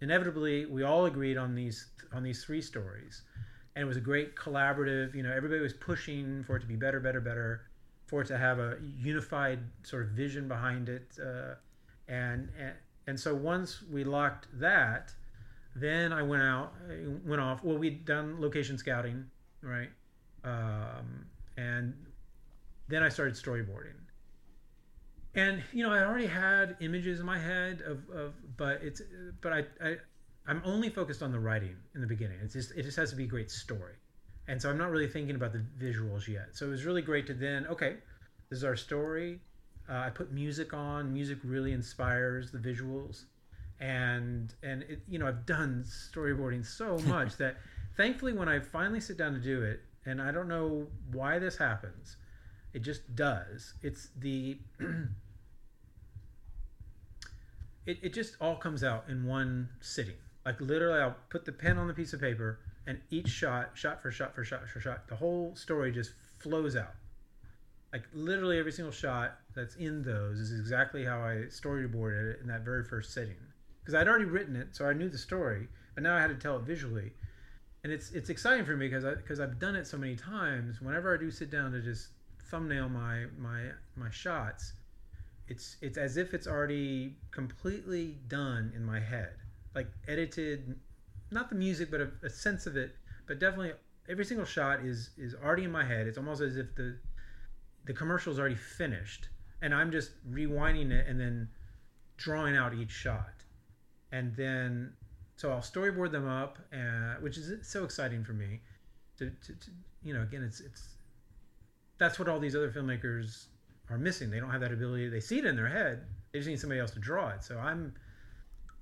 inevitably we all agreed on these on these three stories and it was a great collaborative you know everybody was pushing for it to be better better better for it to have a unified sort of vision behind it uh, and, and and so once we locked that then I went out, went off. Well, we'd done location scouting, right? And then I started storyboarding. And you know, I already had images in my head of, of but it's but I, I I'm only focused on the writing in the beginning. It's just it just has to be a great story. And so I'm not really thinking about the visuals yet. So it was really great to then, okay, this is our story. Uh, I put music on. Music really inspires the visuals and and it, you know I've done storyboarding so much that thankfully when I finally sit down to do it, and I don't know why this happens, it just does. It's the it, it just all comes out in one sitting. Like literally, I'll put the pen on the piece of paper, and each shot, shot for shot for shot for shot, the whole story just flows out. Like literally every single shot that's in those is exactly how I storyboarded it in that very first sitting because I'd already written it, so I knew the story, but now I had to tell it visually. And it's it's exciting for me because I because I've done it so many times. Whenever I do sit down to just thumbnail my my my shots, it's it's as if it's already completely done in my head, like edited, not the music, but a, a sense of it. But definitely, every single shot is is already in my head. It's almost as if the the commercial is already finished, and I'm just rewinding it and then drawing out each shot and then so I'll storyboard them up, uh, which is so exciting for me. To, to, to, you know, again, it's it's that's what all these other filmmakers are missing. They don't have that ability. They see it in their head. They just need somebody else to draw it. So I'm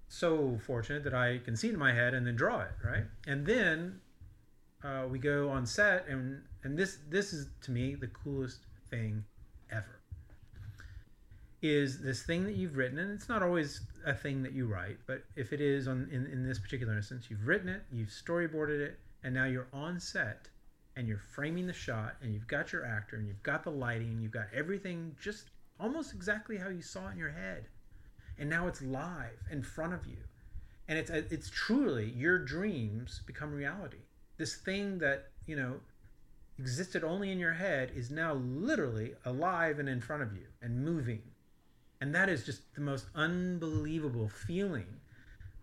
so fortunate that I can see it in my head and then draw it, right? And then uh, we go on set, and and this this is to me the coolest thing ever is this thing that you've written, and it's not always a thing that you write, but if it is on in, in this particular instance, you've written it, you've storyboarded it, and now you're on set and you're framing the shot and you've got your actor and you've got the lighting, and you've got everything just almost exactly how you saw it in your head. And now it's live in front of you. And it's it's truly your dreams become reality. This thing that, you know, existed only in your head is now literally alive and in front of you and moving and that is just the most unbelievable feeling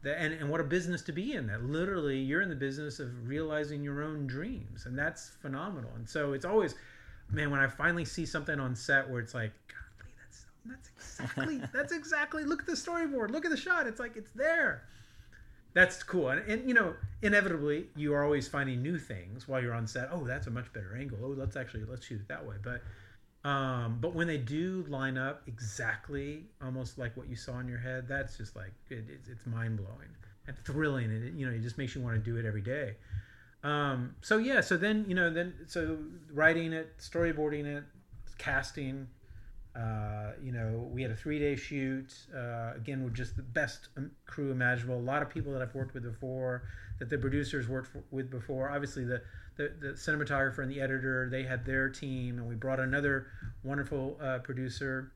and, and what a business to be in that literally you're in the business of realizing your own dreams and that's phenomenal. And so it's always man when i finally see something on set where it's like golly that's that's exactly that's exactly look at the storyboard look at the shot it's like it's there. That's cool. And, and you know inevitably you are always finding new things while you're on set. Oh that's a much better angle. Oh let's actually let's shoot it that way. But um, but when they do line up exactly, almost like what you saw in your head, that's just like it, it's, mind blowing and thrilling, and it, you know, it just makes you want to do it every day. Um, so yeah, so then you know, then so writing it, storyboarding it, casting. Uh, you know, we had a three-day shoot. Uh, again, with just the best um, crew imaginable. A lot of people that I've worked with before, that the producers worked for, with before. Obviously, the the, the cinematographer and the editor they had their team and we brought another wonderful uh, producer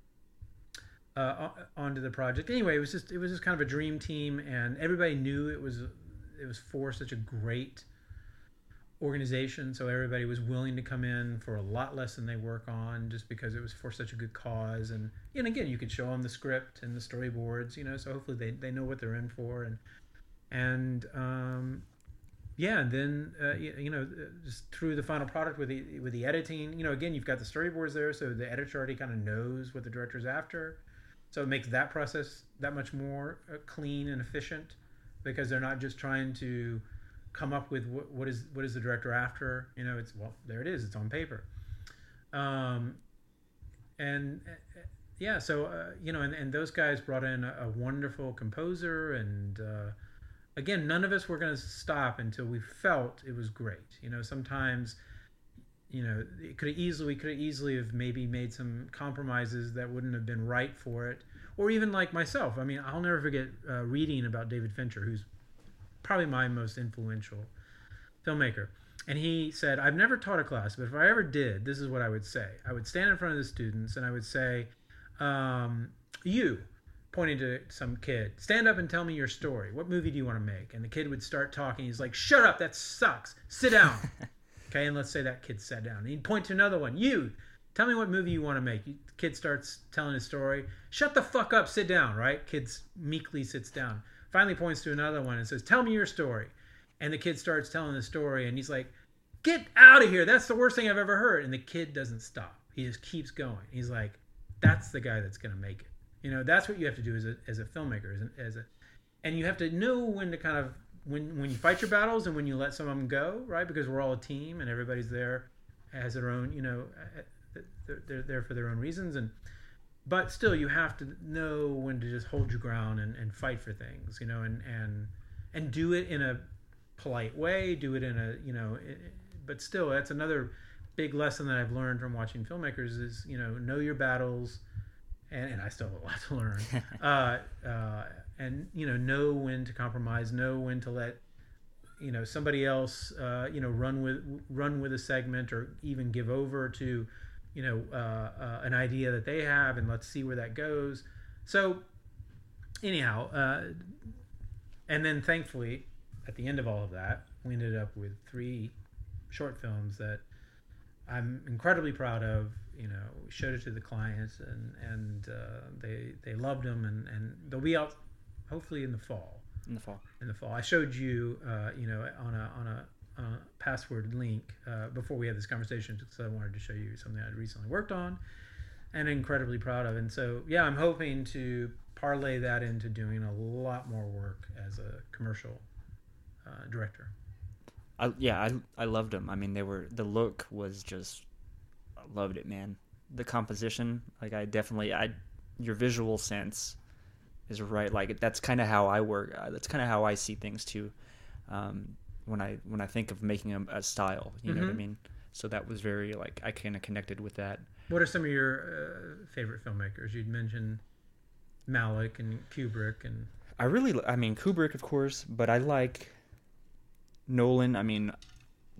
uh, onto the project anyway it was just it was just kind of a dream team and everybody knew it was it was for such a great organization so everybody was willing to come in for a lot less than they work on just because it was for such a good cause. And and again you could show them the script and the storyboards you know so hopefully they, they know what they're in for. And and um, yeah, and then uh, you, you, know just through the final product with the with the editing, you know, again you've got the storyboards there, so the editor already kind of knows what the director's after, so it makes that process that much more uh, clean and efficient because they're not just trying to come up with what, what is what is the director after. You know, it's well there it is, it's on paper, um, and uh, yeah, so uh, you know, and, and those guys brought in a, a wonderful composer and uh, again, none of us were going to stop until we felt it was great. You know, sometimes, you know, it could easily, we could easily have maybe made some compromises that wouldn't have been right for it. Or even like myself. I mean, I'll never forget uh, reading about David Fincher, who's probably my most influential filmmaker. And he said, I've never taught a class, but if I ever did, this is what I would say. I would stand in front of the students and I would say, um, You, pointing to some kid, stand up and tell me your story. What movie do you want to make? And the kid would start talking. He's like, Shut up, that sucks. Sit down. okay, and let's say that kid sat down. And he'd point to another one. You, tell me what movie you want to make. The kid starts telling his story. Shut the fuck up, sit down, right? Kid meekly sits down. Finally points to another one and says, Tell me your story. And the kid starts telling the story and he's like get out of here. That's the worst thing i've ever heard. And the kid doesn't stop. He just keeps going. He's like that's the guy that's going to make it. You know that's what you have to do as a, as a filmmaker as as a and you have to know when to kind of when when you fight your battles and when you let some of them go right? Because we're all a team and everybody's there has their own you know they're there for their own reasons. And but still you have to know when to just hold your ground and, and fight for things you know and and and do it in a polite way, do it in a you know, but still, that's another big lesson that I've learned from watching filmmakers is you know know your battles, and, and I still have a lot to learn, uh, uh, and you know know when to compromise, know when to let you know somebody else uh, you know run with run with a segment or even give over to you know uh, uh, an idea that they have and let's see where that goes. So anyhow, uh, and then thankfully at the end of all of that, we ended up with three short films that I'm incredibly proud of. You know, we showed it to the clients, and and uh, they they loved them, and and they'll be out hopefully in the fall. In the fall. In the fall. I showed you, uh, you know, on a on a, a password link uh, before we had this conversation, because I wanted to show you something I'd recently worked on, and incredibly proud of. And so, yeah, I'm hoping to parlay that into doing a lot more work as a commercial uh, director. I, yeah, I I loved them. I mean, they were the look was just I loved it, man. The composition, like I definitely I your visual sense is right. Like that's kind of how I work. Uh, that's kind of how I see things too. Um, when I when I think of making a, a style, you mm-hmm. know what I mm-hmm. mean. So that was very like I kind of connected with that. What are some of your uh, favorite filmmakers? You'd mentioned Malick and Kubrick and. I really, I mean Kubrick, of course, but I like Nolan, I mean,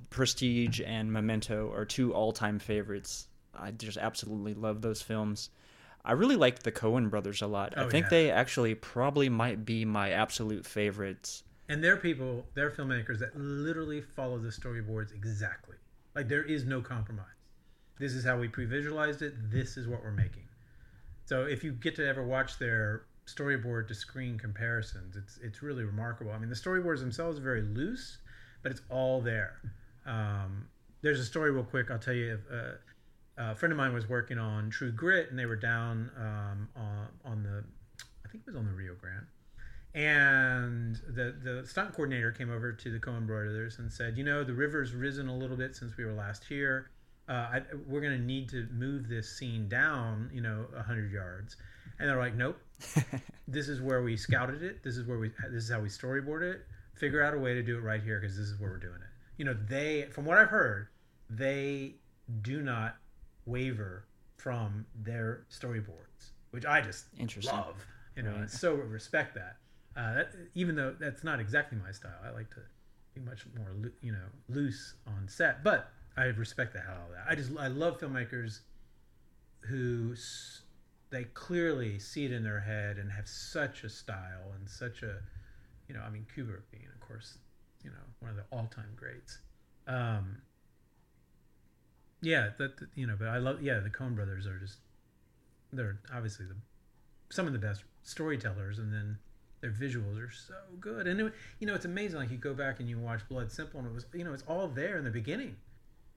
Prestige and Memento are two all-time favorites. I just absolutely love those films. I really like the Coen brothers a lot. Oh, I think yeah. they actually probably might be my absolute favorites. And they're people, they're filmmakers that literally follow the storyboards exactly. Like there is no compromise. This is how we pre-visualized it. This is what we're making. So if you get to ever watch their storyboard to screen comparisons, it's it's really remarkable. I mean, the storyboards themselves are very loose, but it's all there. Um, there's a story real quick. I'll tell you. Uh, a friend of mine was working on True Grit, and they were down um, on, on the, I think it was on the Rio Grande, and the the stunt coordinator came over to the Coen Brothers and said, you know, the river's risen a little bit since we were last here. Uh, I, we're going to need to move this scene down, you know, hundred yards. And they're like, nope. this is where we scouted it. This is where we. This is how we storyboard it figure out a way to do it right here because this is where we're doing it. You know, they, from what I've heard, they do not waver from their storyboards, which I just love. You know, right. so respect that. Uh, that. Even though that's not exactly my style, I like to be much more, you know, loose on set. But I respect the hell out of that. I just I love filmmakers who they clearly see it in their head and have such a style and such a you know, I mean, Kubrick being, of course, you know, one of the all-time greats. Um, yeah, that you know, but I love. Yeah, the Coen Brothers are just they're obviously the some of the best storytellers, and then their visuals are so good. And it, you know, it's amazing. Like you go back and you watch Blood Simple, and it was you know, it's all there in the beginning.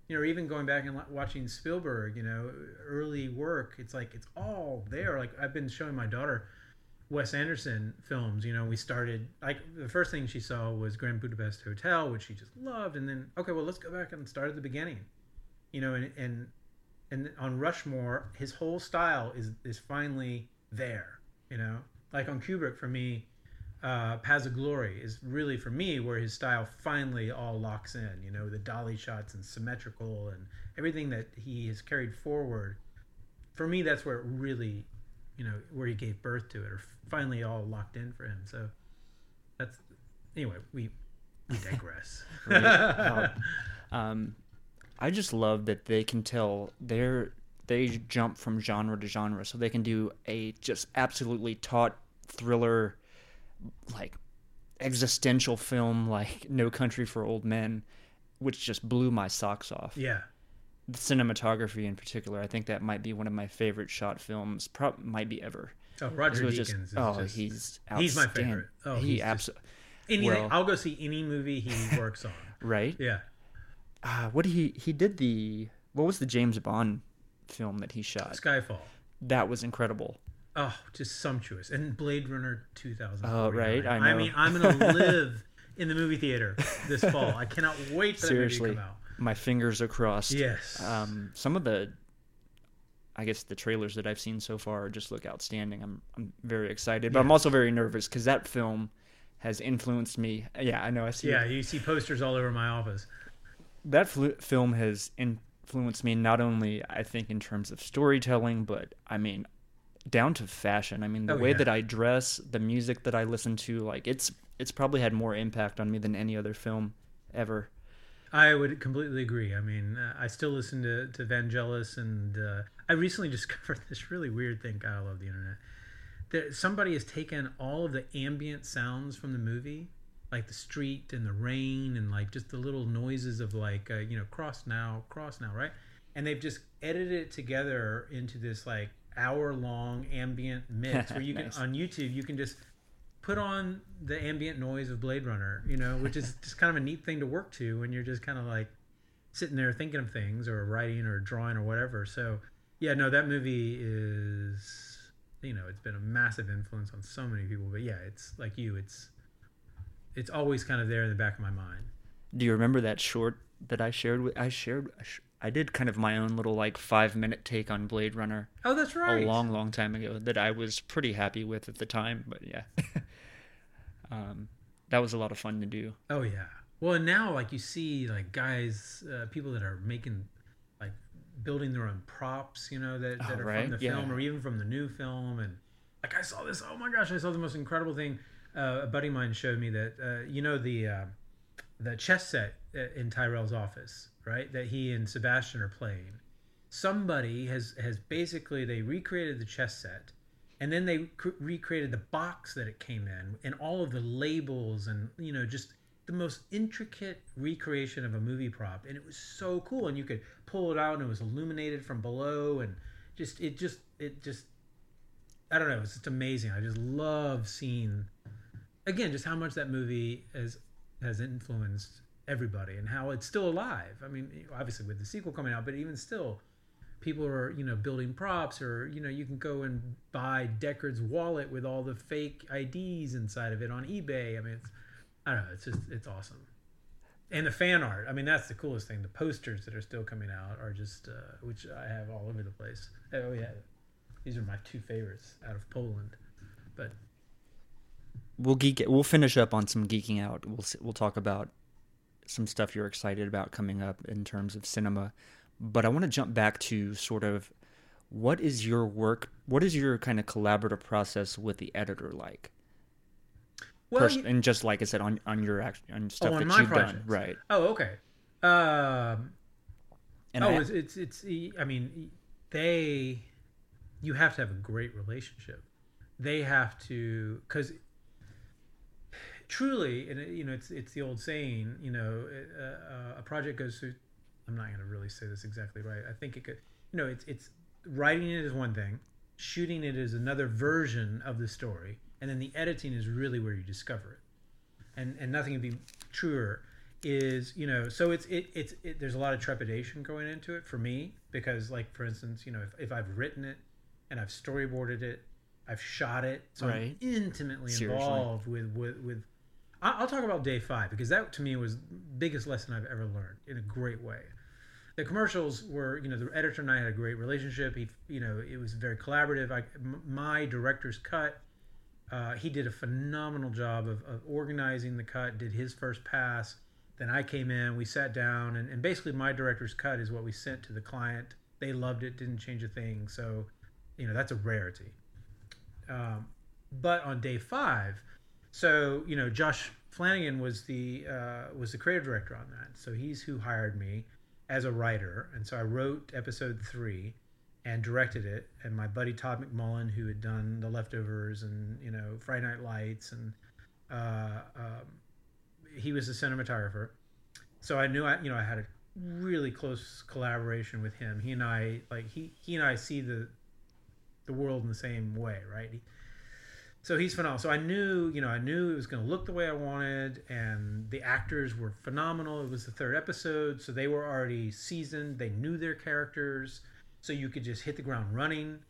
You know, even going back and watching Spielberg, you know, early work, it's like it's all there. Like I've been showing my daughter Wes Anderson films, you know, we started like the first thing she saw was Grand Budapest Hotel, which she just loved, and then okay, well, let's go back and start at the beginning, you know, and and and on Rushmore, his whole style is is finally there, you know, like on Kubrick for me, uh, Paths of Glory is really for me where his style finally all locks in, you know, the dolly shots and symmetrical and everything that he has carried forward. For me, that's where it really you know where he gave birth to it or finally all locked in for him so that's anyway, we we digress. Um, I just love that they can tell they're they jump from genre to genre, so they can do a just absolutely taut thriller, like existential film like No Country for Old Men, which just blew my socks off. yeah, The cinematography in particular, I think that might be one of my favorite shot films, prob might be ever. oh, Roger Deakins. just, is oh, just, he's he's my favorite. Oh, he absolutely anything. well- I'll go see any movie he works on. right. Yeah, Uh, what did he he did the what was the James Bond film that he shot? Skyfall. That was incredible. Oh, just sumptuous. And Blade Runner 2000. Oh, right, I know. mean, I'm going to live in the movie theater this fall. I cannot wait for that movie to come out. my fingers are crossed. Yes. Um, some of the, I guess the trailers that I've seen so far just look outstanding. I'm I'm very excited, but I'm also very nervous because that film has influenced me. Yeah, I know. I see. yeah, you see posters all over my office. that fl- film has influenced me not only I think in terms of storytelling, but I mean down to fashion. I mean the Oh, way yeah. that I dress, the music that I listen to, like it's it's probably had more impact on me than any other film ever. I would completely agree. I mean, uh, I still listen to, to Vangelis, and uh, I recently discovered this really weird thing. God, I love the internet. That somebody has taken all of the ambient sounds from the movie, like the street and the rain, and like just the little noises of like uh, you know cross now, cross now, right? And they've just edited it together into this like hour long ambient mix where you can on YouTube you can just put on the ambient noise of Blade Runner, you know, which is just kind of a neat thing to work to when you're just kind of like sitting there thinking of things or writing or drawing or whatever. So, yeah, no, that movie is, you know, it's been a massive influence on so many people. But yeah, it's like you, it's it's always kind of there in the back of my mind. Do you remember that short that I shared with I shared I did kind of my own little like 5 minute take on Blade Runner Oh, that's right. a long long time ago that I was pretty happy with at the time, but yeah. um that was a lot of fun to do. Oh yeah. Well, now like you see like guys, uh, people that are making like building their own props, you know, that, that Oh, are right, from the yeah. film or even from the new film. And like I saw this, oh my gosh, I saw the most incredible thing. Uh, a buddy of mine showed me that uh, you know the uh, the chess set uh, in Tyrell's office, right? That he and Sebastian are playing. Somebody has has basically they recreated the chess set and then they cr- recreated the box that it came in and all of the labels and you know just the most intricate recreation of a movie prop and it was so cool and you could pull it out and it was illuminated from below and just it just it just i don't know it's just amazing i just love seeing again just how much that movie has has influenced everybody and how it's still alive i mean obviously with the sequel coming out but even still people are you know building props or you know you can go and buy Deckard's wallet with all the fake IDs inside of it on eBay. I mean, it's, I don't know, it's just it's awesome. And the fan art, I mean, that's the coolest thing. The posters that are still coming out are just, uh, which I have all over the place. Oh yeah, these are my two favorites out of Poland. But We'll geek we'll finish up on some geeking out. We'll we'll talk about some stuff you're excited about coming up in terms of cinema. But I want to jump back to sort of what is your work what is your kind of collaborative process with the editor like? well, Pers- you- and just like I said on on your on stuff on that my you've done, right? oh okay. Um, And oh, I, it's, it's it's. I mean, they. You have to have a great relationship. They have to because truly, and it- you know, it's it's the old saying. You know, uh, a project goes through. I'm not going to really say this exactly right. I think it could. You know, it's it's writing it is one thing, shooting it is another version of the story, and then the editing is really where you discover it. And and nothing would be truer is you know so it's it, it's it, there's a lot of trepidation going into it for me because like for instance you know if, if i've written it and i've storyboarded it i've shot it so Right. i'm intimately Seriously. involved with with with i'll talk about day five because that to me was biggest lesson i've ever learned in a great way. The commercials were you know the editor and i had a great relationship. He you know it was very collaborative. I, my director's cut uh, he did a phenomenal job of, of organizing the cut did his first pass. Then i came in we sat down and, and basically my director's cut is what we sent to the client. They loved it didn't change a thing. So you know that's a rarity. Um, but on day five so you know, Josh Flanagan was the uh, was the creative director on that. So he's who hired me as a writer, and so I wrote episode three and directed it. And my buddy Todd McMullen, who had done The Leftovers and you know Friday Night Lights, and uh, um, he was the cinematographer. So I knew I you know I had a really close collaboration with him. He and I like he he and I see the the world in the same way, right? He, so he's phenomenal. So I knew, you know, I knew it was going to look the way I wanted, and the actors were phenomenal. It was the third episode, so they were already seasoned. They knew their characters, so you could just hit the ground running.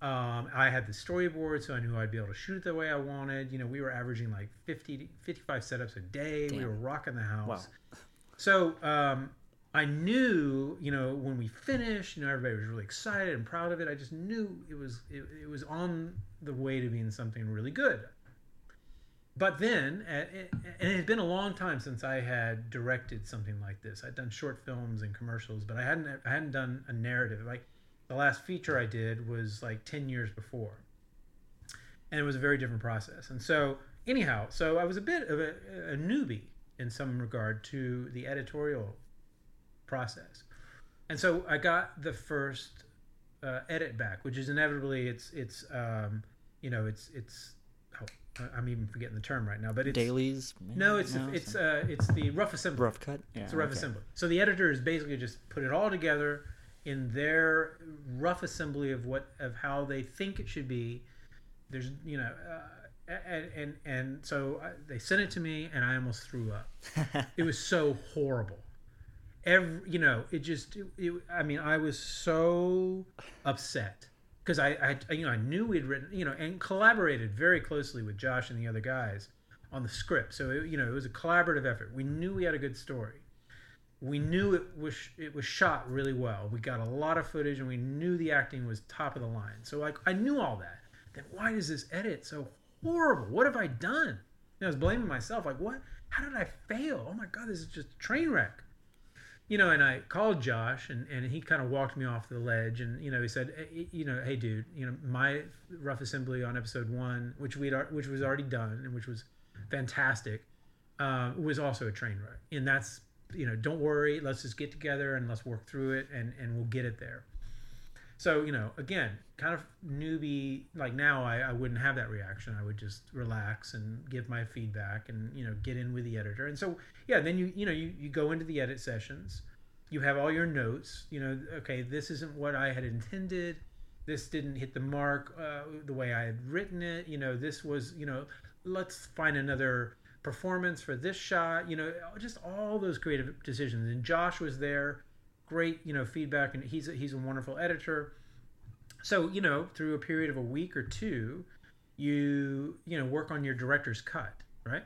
Um, I had the storyboard, so I knew I'd be able to shoot it the way I wanted. You know, we were averaging like 50, 55 setups a day. Damn. We were rocking the house. Wow. So um, I knew, you know, when we finished, you know, everybody was really excited and proud of it. I just knew it was it, it was on the way to being something really good. But then, and it had been a long time since I had directed something like this. I'd done short films and commercials, but I hadn't I hadn't done a narrative. Like the last feature I did was like ten years before, and it was a very different process. And so, anyhow, so I was a bit of a, a newbie in some regard to the editorial process. And so I got the first uh, edit back, which is inevitably it's it's um, you know it's it's oh, I'm even forgetting the term right now, but it's dailies. No, it's no, it's uh, it's the rough assembly. Rough cut. Yeah, it's a rough okay. assembly. So the editor is basically just put it all together in their rough assembly of what of how they think it should be. There's you know. Uh, and and, and so they sent it to me, and I almost threw up. it was so horrible every you know it just it, it, i mean i was so upset. Because I, I you know i knew we'd written you know and collaborated very closely with josh and the other guys on the script. So it, you know it was a collaborative effort. We knew we had a good story. We knew it was it was shot really well. We got a lot of footage and we knew the acting was top of the line. So like i knew all that. Then why does this edit so horrible? What have i done? And i was blaming myself. Like what? How did i fail? Oh my god this is just a train wreck you know, and I called Josh, and, and he kind of walked me off the ledge, and you know, he said, hey, you know, hey, dude, you know, my rough assembly on episode one, which we'd, which was already done and which was fantastic, uh, was also a train wreck, and that's you know, don't worry, let's just get together and let's work through it, and and we'll get it there. So you know, again, kind of newbie. Like now, I, I wouldn't have that reaction. I would just relax and give my feedback, and you know, get in with the editor. And so yeah, then you you know you you go into the edit sessions. You have all your notes. You know, okay, this isn't what I had intended. This didn't hit the mark uh, the way I had written it. You know, this was you know, let's find another performance for this shot. You know, just all those creative decisions. And Josh was there great, you know, feedback, and he's a, he's a wonderful editor. So you know, through a period of a week or two, you you know work on your director's cut, right?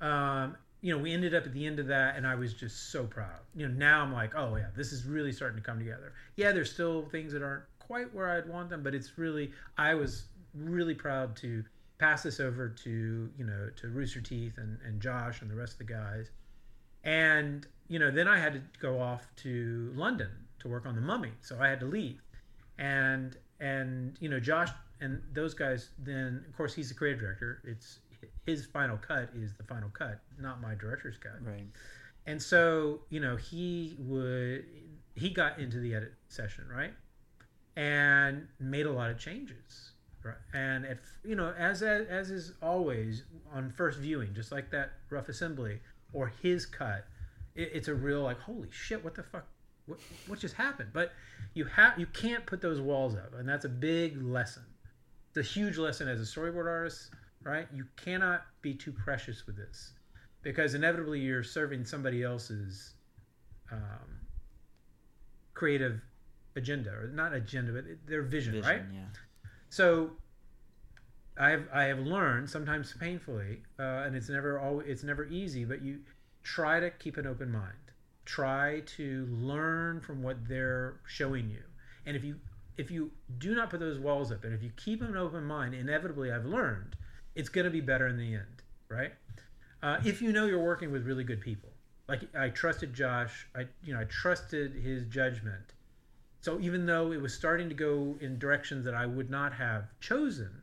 Um, you know, we ended up at the end of that, and I was just so proud. You know, now I'm like, oh yeah, this is really starting to come together. Yeah, there's still things that aren't quite where I'd want them, but it's really I was really proud to pass this over to you know to Rooster Teeth and, and Josh and the rest of the guys, and you know, then I had to go off to London to work on the Mummy, so I had to leave, and and you know, Josh and those guys. Then, of course, he's the creative director. It's his final cut is the final cut, not my director's cut. Right. And so, you know, he would he got into the edit session, right? And made a lot of changes. Right? And at you know, as as is always on first viewing, just like that rough assembly or his cut, it, it's a real like holy shit what the fuck what, what just happened but you have you can't put those walls up and that's a big lesson it's a huge lesson as a storyboard artist right you cannot be too precious with this because inevitably you're serving somebody else's um, creative agenda or not agenda but their vision, vision right yeah. so I have I have learned sometimes painfully, uh, and it's never always it's never easy. But you try to keep an open mind. Try to learn from what they're showing you. And if you if you do not put those walls up and if you keep an open mind, inevitably I've learned it's going to be better in the end, right? Uh, if you know you're working with really good people, like I trusted Josh, I you know I trusted his judgment. So even though it was starting to go in directions that I would not have chosen,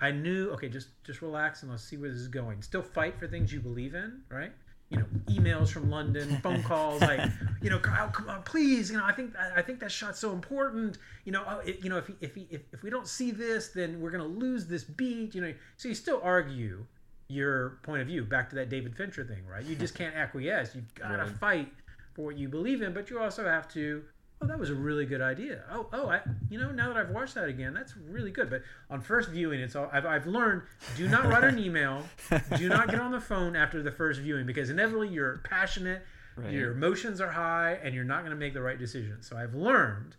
I knew, okay, just just relax and let's see where this is going. Still fight for things you believe in, right? You know, emails from London, phone calls, like, you know, Kyle, come on, please. You know, I think I think that shot's so important. You know, oh, it, you know, if if if if we don't see this, then we're gonna lose this beat. You know, so you still argue your point of view. Back to that David Fincher thing, right? You just can't acquiesce. You've got to right. fight for what you believe in, but you also have to oh, that was a really good idea. Oh, oh, I, you know, now that I've watched that again, that's really good. But on first viewing, it's all I've, I've learned: do not write an email, do not get on the phone after the first viewing because inevitably you're passionate, right. your emotions are high, and you're not going to make the right decision. So I've learned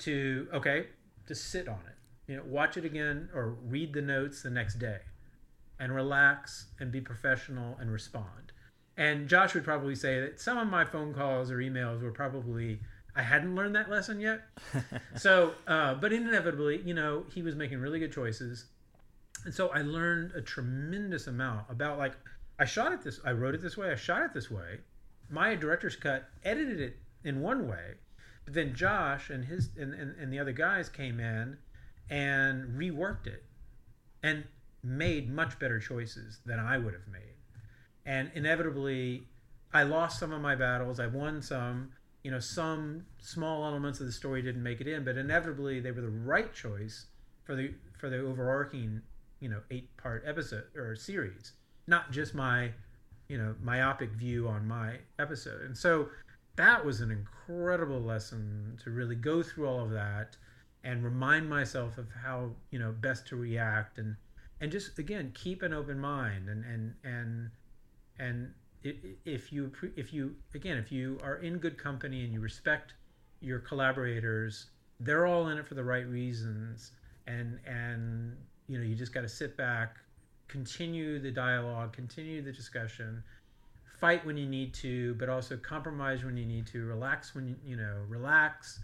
to okay, to sit on it, you know, watch it again or read the notes the next day, and relax and be professional and respond. And Josh would probably say that some of my phone calls or emails were probably I hadn't learned that lesson yet. so, uh, but inevitably, you know, he was making really good choices. And so I learned a tremendous amount about like, I shot it this, I wrote it this way, I shot it this way. My director's cut edited it in one way, but then Josh and his and, and, and the other guys came in and reworked it and made much better choices than I would have made. And inevitably, I lost some of my battles. I won some you know some small elements of the story didn't make it in but inevitably they were the right choice for the for the overarching you know eight part episode or series not just my you know myopic view on my episode. And so that was an incredible lesson to really go through all of that and remind myself of how you know best to react and and just again keep an open mind and and and and if you if you again if you are in good company and you respect your collaborators they're all in it for the right reasons. And and you know you just got to sit back continue the dialogue continue the discussion fight when you need to but also compromise when you need to relax when you you know relax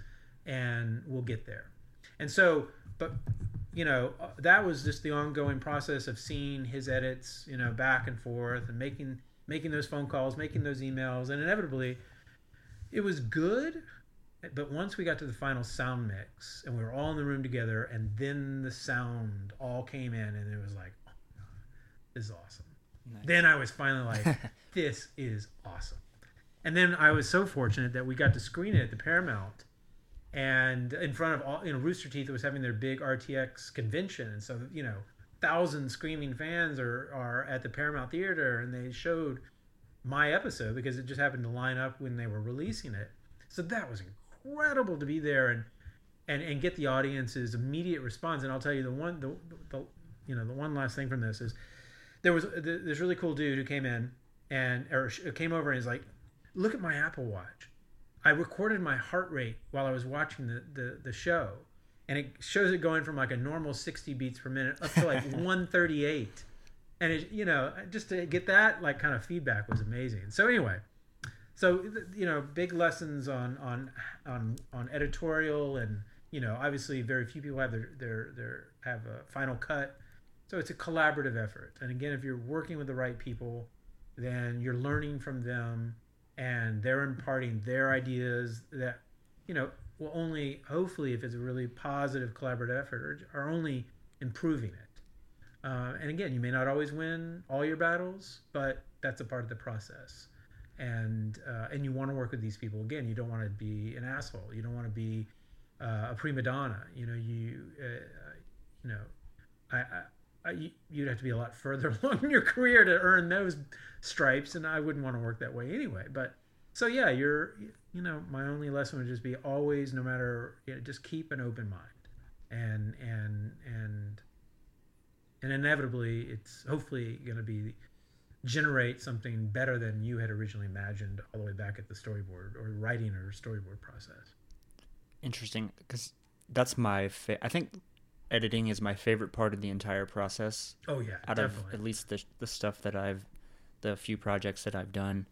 and we'll get there. And so but you know uh, that was just the ongoing process of seeing his edits you know back and forth and making making those phone calls, making those emails, and inevitably, it was good. But once we got to the final sound mix and we were all in the room together, and then the sound all came in, and it was like, oh, this is awesome. Nice. Then I was finally like, this is awesome. And then I was so fortunate that we got to screen it at the Paramount and in front of all, you know, Rooster Teeth was having their big RTX convention. And so, you know, thousand screaming fans are, are at the Paramount Theater and they showed my episode because it just happened to line up when they were releasing it. So that was incredible to be there and and, and get the audience's immediate response. And I'll tell you the one the, the you know the one last thing from this is there was this really cool dude who came in and or came over and he's like, look at my Apple Watch. I recorded my heart rate while I was watching the, the, the show and it shows it going from like a normal 60 beats per minute up to like 138 and it you know just to get that like kind of feedback was amazing. So anyway so you know big lessons on on on on editorial and you know obviously very few people have their their their have a final cut. So it's a collaborative effort. And again if you're working with the right people then you're learning from them and they're imparting their ideas that you know will only, hopefully, if it's a really positive collaborative effort, are, are only improving it. Uh, and again, you may not always win all your battles, but that's a part of the process. And uh, and you want to work with these people. Again, you don't want to be an asshole. You don't want to be uh, a prima donna. You know, you uh, you know, I, I, you'd have to be a lot further along in your career to earn those stripes, and I wouldn't want to work that way anyway. But so yeah, you're you know, my only lesson would just be always, no matter, you know, just keep an open mind, and and and and inevitably, it's hopefully going to be generate something better than you had originally imagined all the way back at the storyboard or writing or storyboard process. Interesting, because that's my fa- I think editing is my favorite part of the entire process. Oh yeah, out definitely. of at least the the stuff that I've the few projects that I've done.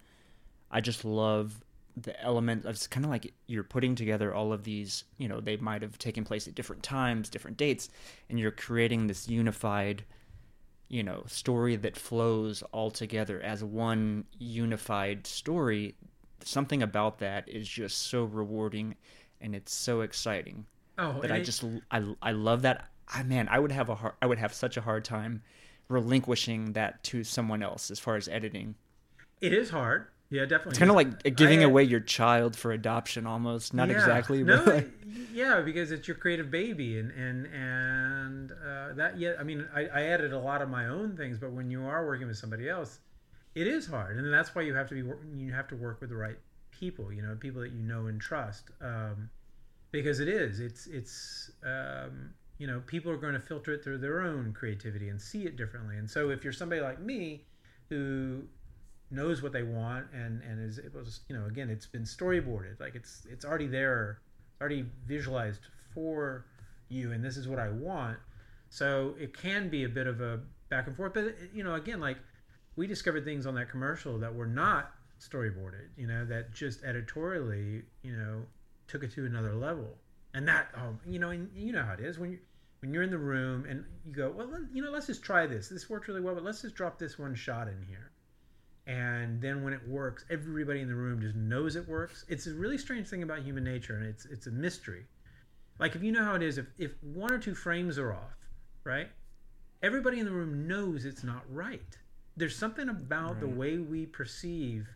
I just love the element of it's kind of like you're putting together all of these you know they might have taken place at different times different dates and you're creating this unified you know story that flows all together as one unified story something about that is just so rewarding and it's so exciting oh that i it, just I, I love that I man, I would have a hard, I would have such a hard time relinquishing that to someone else as far as editing. It is hard. Yeah, definitely. It's kind of like giving I- away your child for adoption, almost. Not Yeah. exactly, No, but yeah, because it's your creative baby, and and and uh, that. Yeah, I mean, I, I added a lot of my own things, but when you are working with somebody else, it is hard, and that's why you have to be you have to work with the right people. You know, people that you know and trust, um, because it is. It's it's um, you know, people are going to filter it through their own creativity and see it differently. And so, if you're somebody like me, who knows what they want and and is it was you know again it's been storyboarded like it's it's already there already visualized for you and this is what i want. So it can be a bit of a back and forth but you know again like we discovered things on that commercial that were not storyboarded you know that just editorially you know took it to another level. And that oh you know and you know how it is when you when you're in the room and you go well you know let's just try this. This worked really well but let's just drop this one shot in here and then when it works everybody in the room just knows it works. It's a really strange thing about human nature and it's it's a mystery. Like if you know how it is if, if one or two frames are off right everybody in the room knows it's not right. There's something about the way we perceive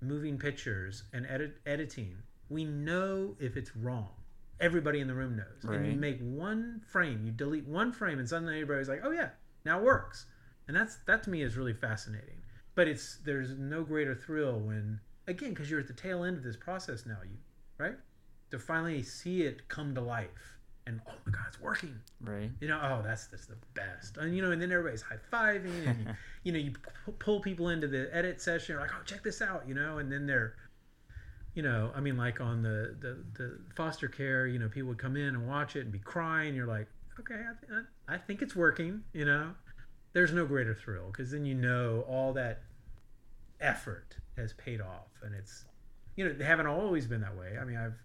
moving pictures and edit, editing. We know if it's wrong. Everybody in the room knows. And you make one frame you delete one frame and suddenly everybody's like oh yeah now it works. And that's that to me is really fascinating but it's there's no greater thrill when again because you're at the tail end of this process now you right? To finally see it come to life and oh my god it's working. Right. you know oh that's that's the best. And you know and then everybody's high-fiving and you, you know you p- pull people into the edit session you're like oh check this out you know and then they're you know i mean like on the the, the foster care you know people would come in and watch it and be crying. You're like okay i, th- I think it's working you know? There's no greater thrill because then you know all that effort has paid off and it's you know they haven't always been that way. I mean i've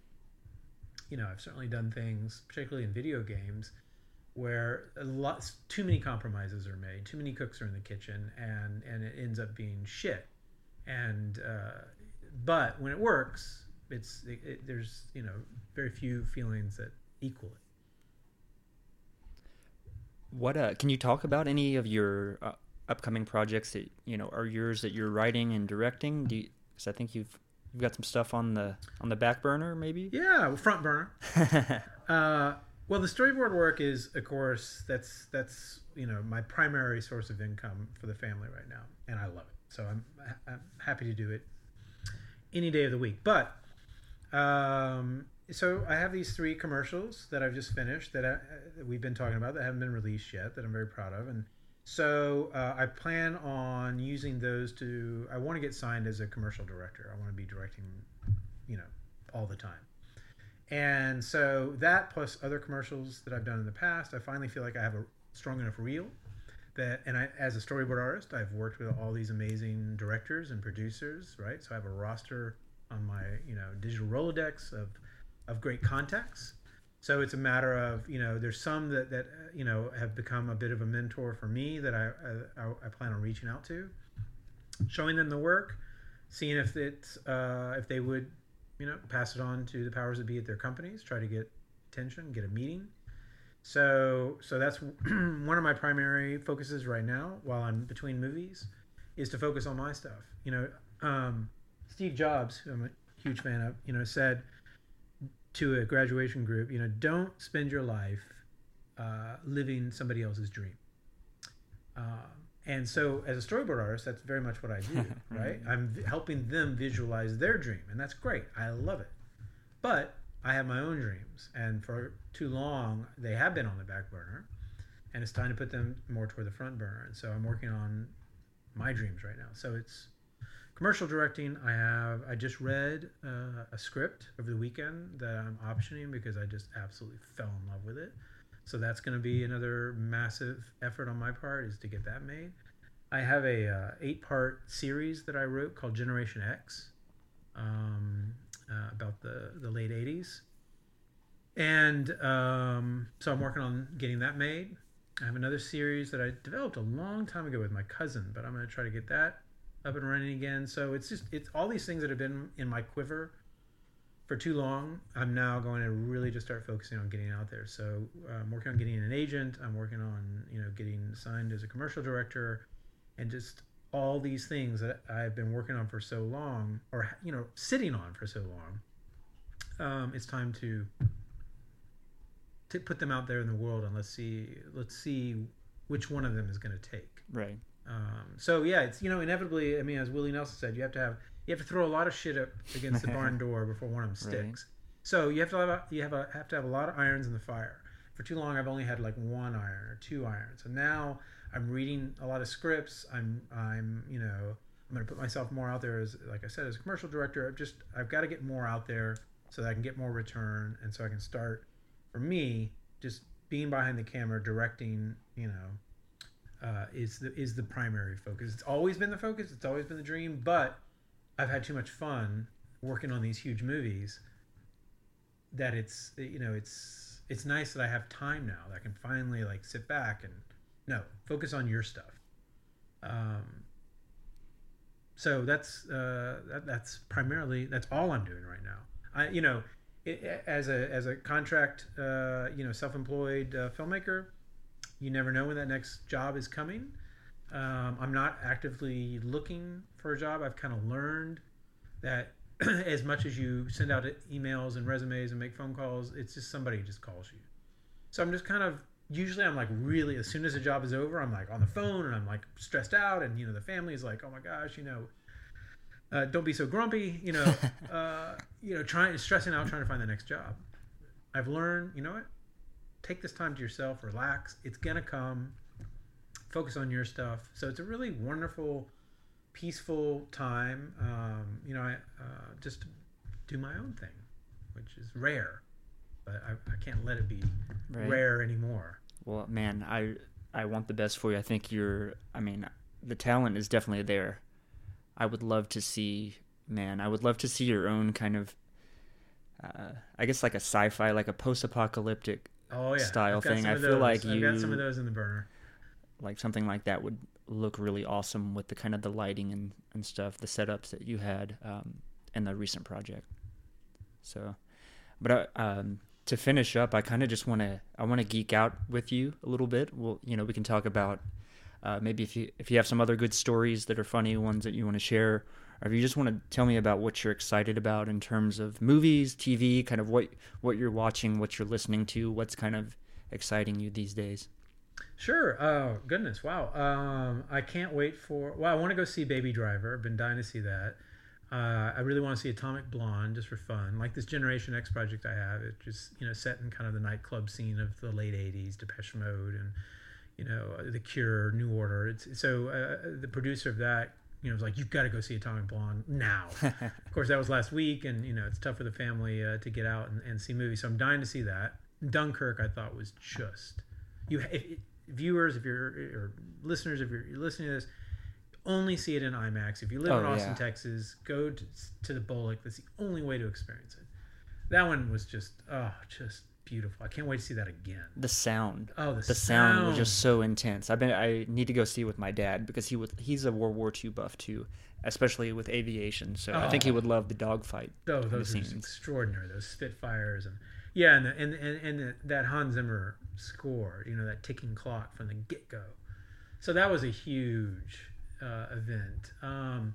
you know i've certainly done things particularly in video games where a lot too many compromises are made too many cooks are in the kitchen and and it ends up being shit. And uh, but when it works it's it, it, there's you know very few feelings that equal it. What uh, can you talk about any of your uh, upcoming projects that you know are yours that you're writing and directing? Do cause I think you've you've got some stuff on the on the back burner, maybe. yeah front burner Uh, well, the storyboard work is, of course, that's that's you know my primary source of income for the family right now, and I love it. So I'm I'm happy to do it any day of the week. But um, so I have these three commercials that I've just finished that, I, that we've been talking about that haven't been released yet that I'm very proud of, and so uh, I plan on using those to. I want to get signed as a commercial director. I want to be directing, you know, all the time. And so that plus other commercials that I've done in the past, I finally feel like I have a strong enough reel that and I as a storyboard artist, I've worked with all these amazing directors and producers, right? So I have a roster on my, you know, digital Rolodex of of great contacts. So it's a matter of, you know, there's some that that uh, you know have become a bit of a mentor for me that I I, I plan on reaching out to, showing them the work, seeing if it's uh, if they would you know, pass it on to the powers that be at their companies, try to get attention, get a meeting. So, so that's one of my primary focuses right now while I'm between movies is to focus on my stuff. You know, um, Steve Jobs, who I'm a huge fan of, you know, said to a graduation group, you know, don't spend your life uh, living somebody else's dream. Um, and so, as a storyboard artist, that's very much what I do, right? I'm v- helping them visualize their dream, and that's great. I love it. But I have my own dreams, and for too long, they have been on the back burner, and it's time to put them more toward the front burner. And so, I'm working on my dreams right now. So it's commercial directing. I have I just read uh, a script over the weekend that I'm optioning because I just absolutely fell in love with it. So that's going to be another massive effort on my part is to get that made. I have a uh, eight part series that I wrote called Generation X um, uh, about the the late '80s, and um, so I'm working on getting that made. I have another series that I developed a long time ago with my cousin, but I'm going to try to get that up and running again. So it's just it's all these things that have been in my quiver for too long. I'm now going to really just start focusing on getting out there. So uh, I'm working on getting an agent. I'm working on you know getting signed as a commercial director, and just all these things that I've been working on for so long, or you know sitting on for so long. Um, it's time to to put them out there in the world and let's see let's see which one of them is going to take. Right. Um, so yeah, it's you know inevitably. I mean, as Willie Nelson said, you have to have you have to throw a lot of shit up against the barn door before one of them sticks. Right. So you have to have a, you have a, have to have a lot of irons in the fire. For too long, I've only had like one iron or two irons, and now I'm reading a lot of scripts. I'm I'm you know I'm going to put myself more out there as like I said as a commercial director. I've just I've got to get more out there so that I can get more return, and so I can start for me just being behind the camera directing. You know, uh, is the is the primary focus. It's always been the focus. It's always been the dream, but I've had too much fun working on these huge movies that it's you know it's it's nice that I have time now that I can finally like sit back and no focus on your stuff. Um, so that's uh, that, that's primarily that's all I'm doing right now. I you know it, as a as a contract uh, you know self-employed uh, filmmaker, you never know when that next job is coming. Um, I'm not actively looking for a job. I've kind of learned that as much as you send out emails and resumes and make phone calls, it's just somebody just calls you. So I'm just kind of usually I'm like really as soon as the job is over, I'm like on the phone and I'm like stressed out, and you know the family is like, oh my gosh, you know, uh, don't be so grumpy, you know, uh, you know, trying stressing out trying to find the next job. I've learned, you know what? Take this time to yourself, relax. It's gonna come focus on your stuff. So it's a really wonderful, peaceful time. Um, you know, I uh, just do my own thing, which is rare, but I, I can't let it be right. rare anymore. Well, man, I I want the best for you. I think you're. I mean, the talent is definitely there. I would love to see, man. I would love to see your own kind of. Uh, I guess like a sci-fi, like a post-apocalyptic oh, yeah. style thing. I feel like I've you got some of those in the burner like something like that would look really awesome with the kind of the lighting and, and stuff, the setups that you had um, in the recent project. So, but uh, um, to finish up, I kind of just want to I want to geek out with you a little bit. Well, you know, we can talk about uh, maybe if you if you have some other good stories that are funny ones that you want to share, or if you just want to tell me about what you're excited about in terms of movies, TV, kind of what what you're watching, what you're listening to, what's kind of exciting you these days. Sure. Oh goodness! Wow. Um, I can't wait for. Well, I want to go see Baby Driver. I've been dying to see that. Uh, I really want to see Atomic Blonde just for fun, like this Generation X project I have. It's just you know set in kind of the nightclub scene of the late '80s, Depeche Mode, and you know The Cure, New Order. It's so uh, the producer of that you know, was like, you've got to go see Atomic Blonde now. of course, that was last week, and you know, it's tough for the family uh, to get out and, and, see movies. So I'm dying to see that. Dunkirk, I thought was just you. If, viewers, if you're or listeners, if you're, you're listening to this, only see it in IMAX. If you live oh, in Austin, yeah. Texas, go to, to the Bullock. That's the only way to experience it. That one was just oh, just beautiful. I can't wait to see that again. The sound. Oh, the, the sound. sound was just so intense. I've been I need to go see it with my dad because he would he's a World War II buff too, especially with aviation. So oh. I think he oh. would love the dogfight. Oh, those are extraordinary. Those Spitfires and yeah, and the, and and, and the, that Hans Zimmer score, you know, that ticking clock from the get go. So that was a huge uh, event. Um,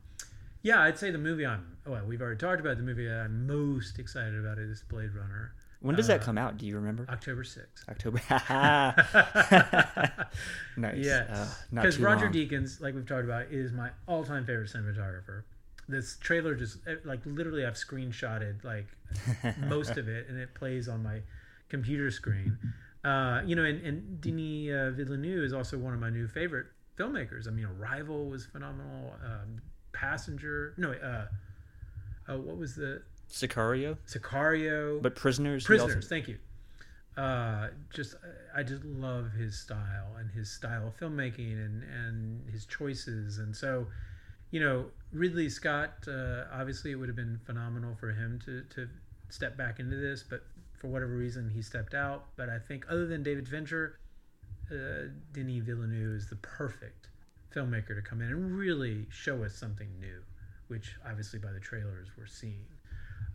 yeah, I'd say the movie I'm. Well, we've already talked about the movie I'm most excited about is Blade Runner. When does uh, that come out? Do you remember? October 6th. October. nice. Yes. Because uh, Roger long. Deakins, like we've talked about, is my all-time favorite cinematographer this trailer just eh, like literally I've screenshotted like most of it, and it plays on my computer screen. Uh, you know, and, and Denis uh, Villeneuve is also one of my new favorite filmmakers. I mean, Arrival was phenomenal. Um, Passenger, no, uh, uh, what was the Sicario? Sicario, but Prisoners. Prisoners. Also... Thank you. Uh, just I just love his style and his style of filmmaking and and his choices, and so you know, Ridley Scott, uh, obviously it would have been phenomenal for him to, to step back into this, but for whatever reason he stepped out. But I think other than David Fincher, uh, Denis Villeneuve is the perfect filmmaker to come in and really show us something new, which obviously by the trailers we're seeing.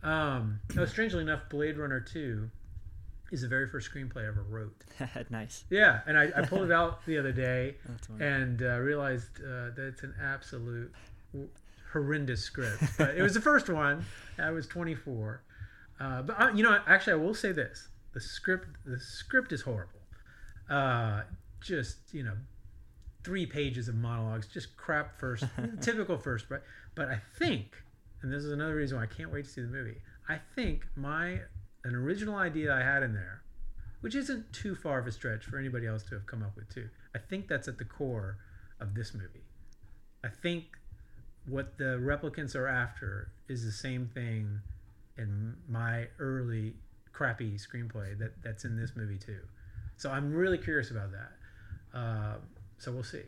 Um, oh, strangely enough, Blade Runner Two is the very first screenplay I ever wrote. nice. Yeah, and I, I pulled it out the other day and uh, realized uh, that it's an absolute w- horrendous script. But it was the first one. I was 24. Uh, but uh, you know, actually, I will say this: the script, the script is horrible. Uh, just you know, three pages of monologues, just crap first, typical first. But but I think, and this is another reason why I can't wait to see the movie. I think my an original idea I had in there, which isn't too far of a stretch for anybody else to have come up with too. I think that's at the core of this movie. I think what the replicants are after is the same thing in my early crappy screenplay that that's in this movie too. So I'm really curious about that. Uh, so we'll see.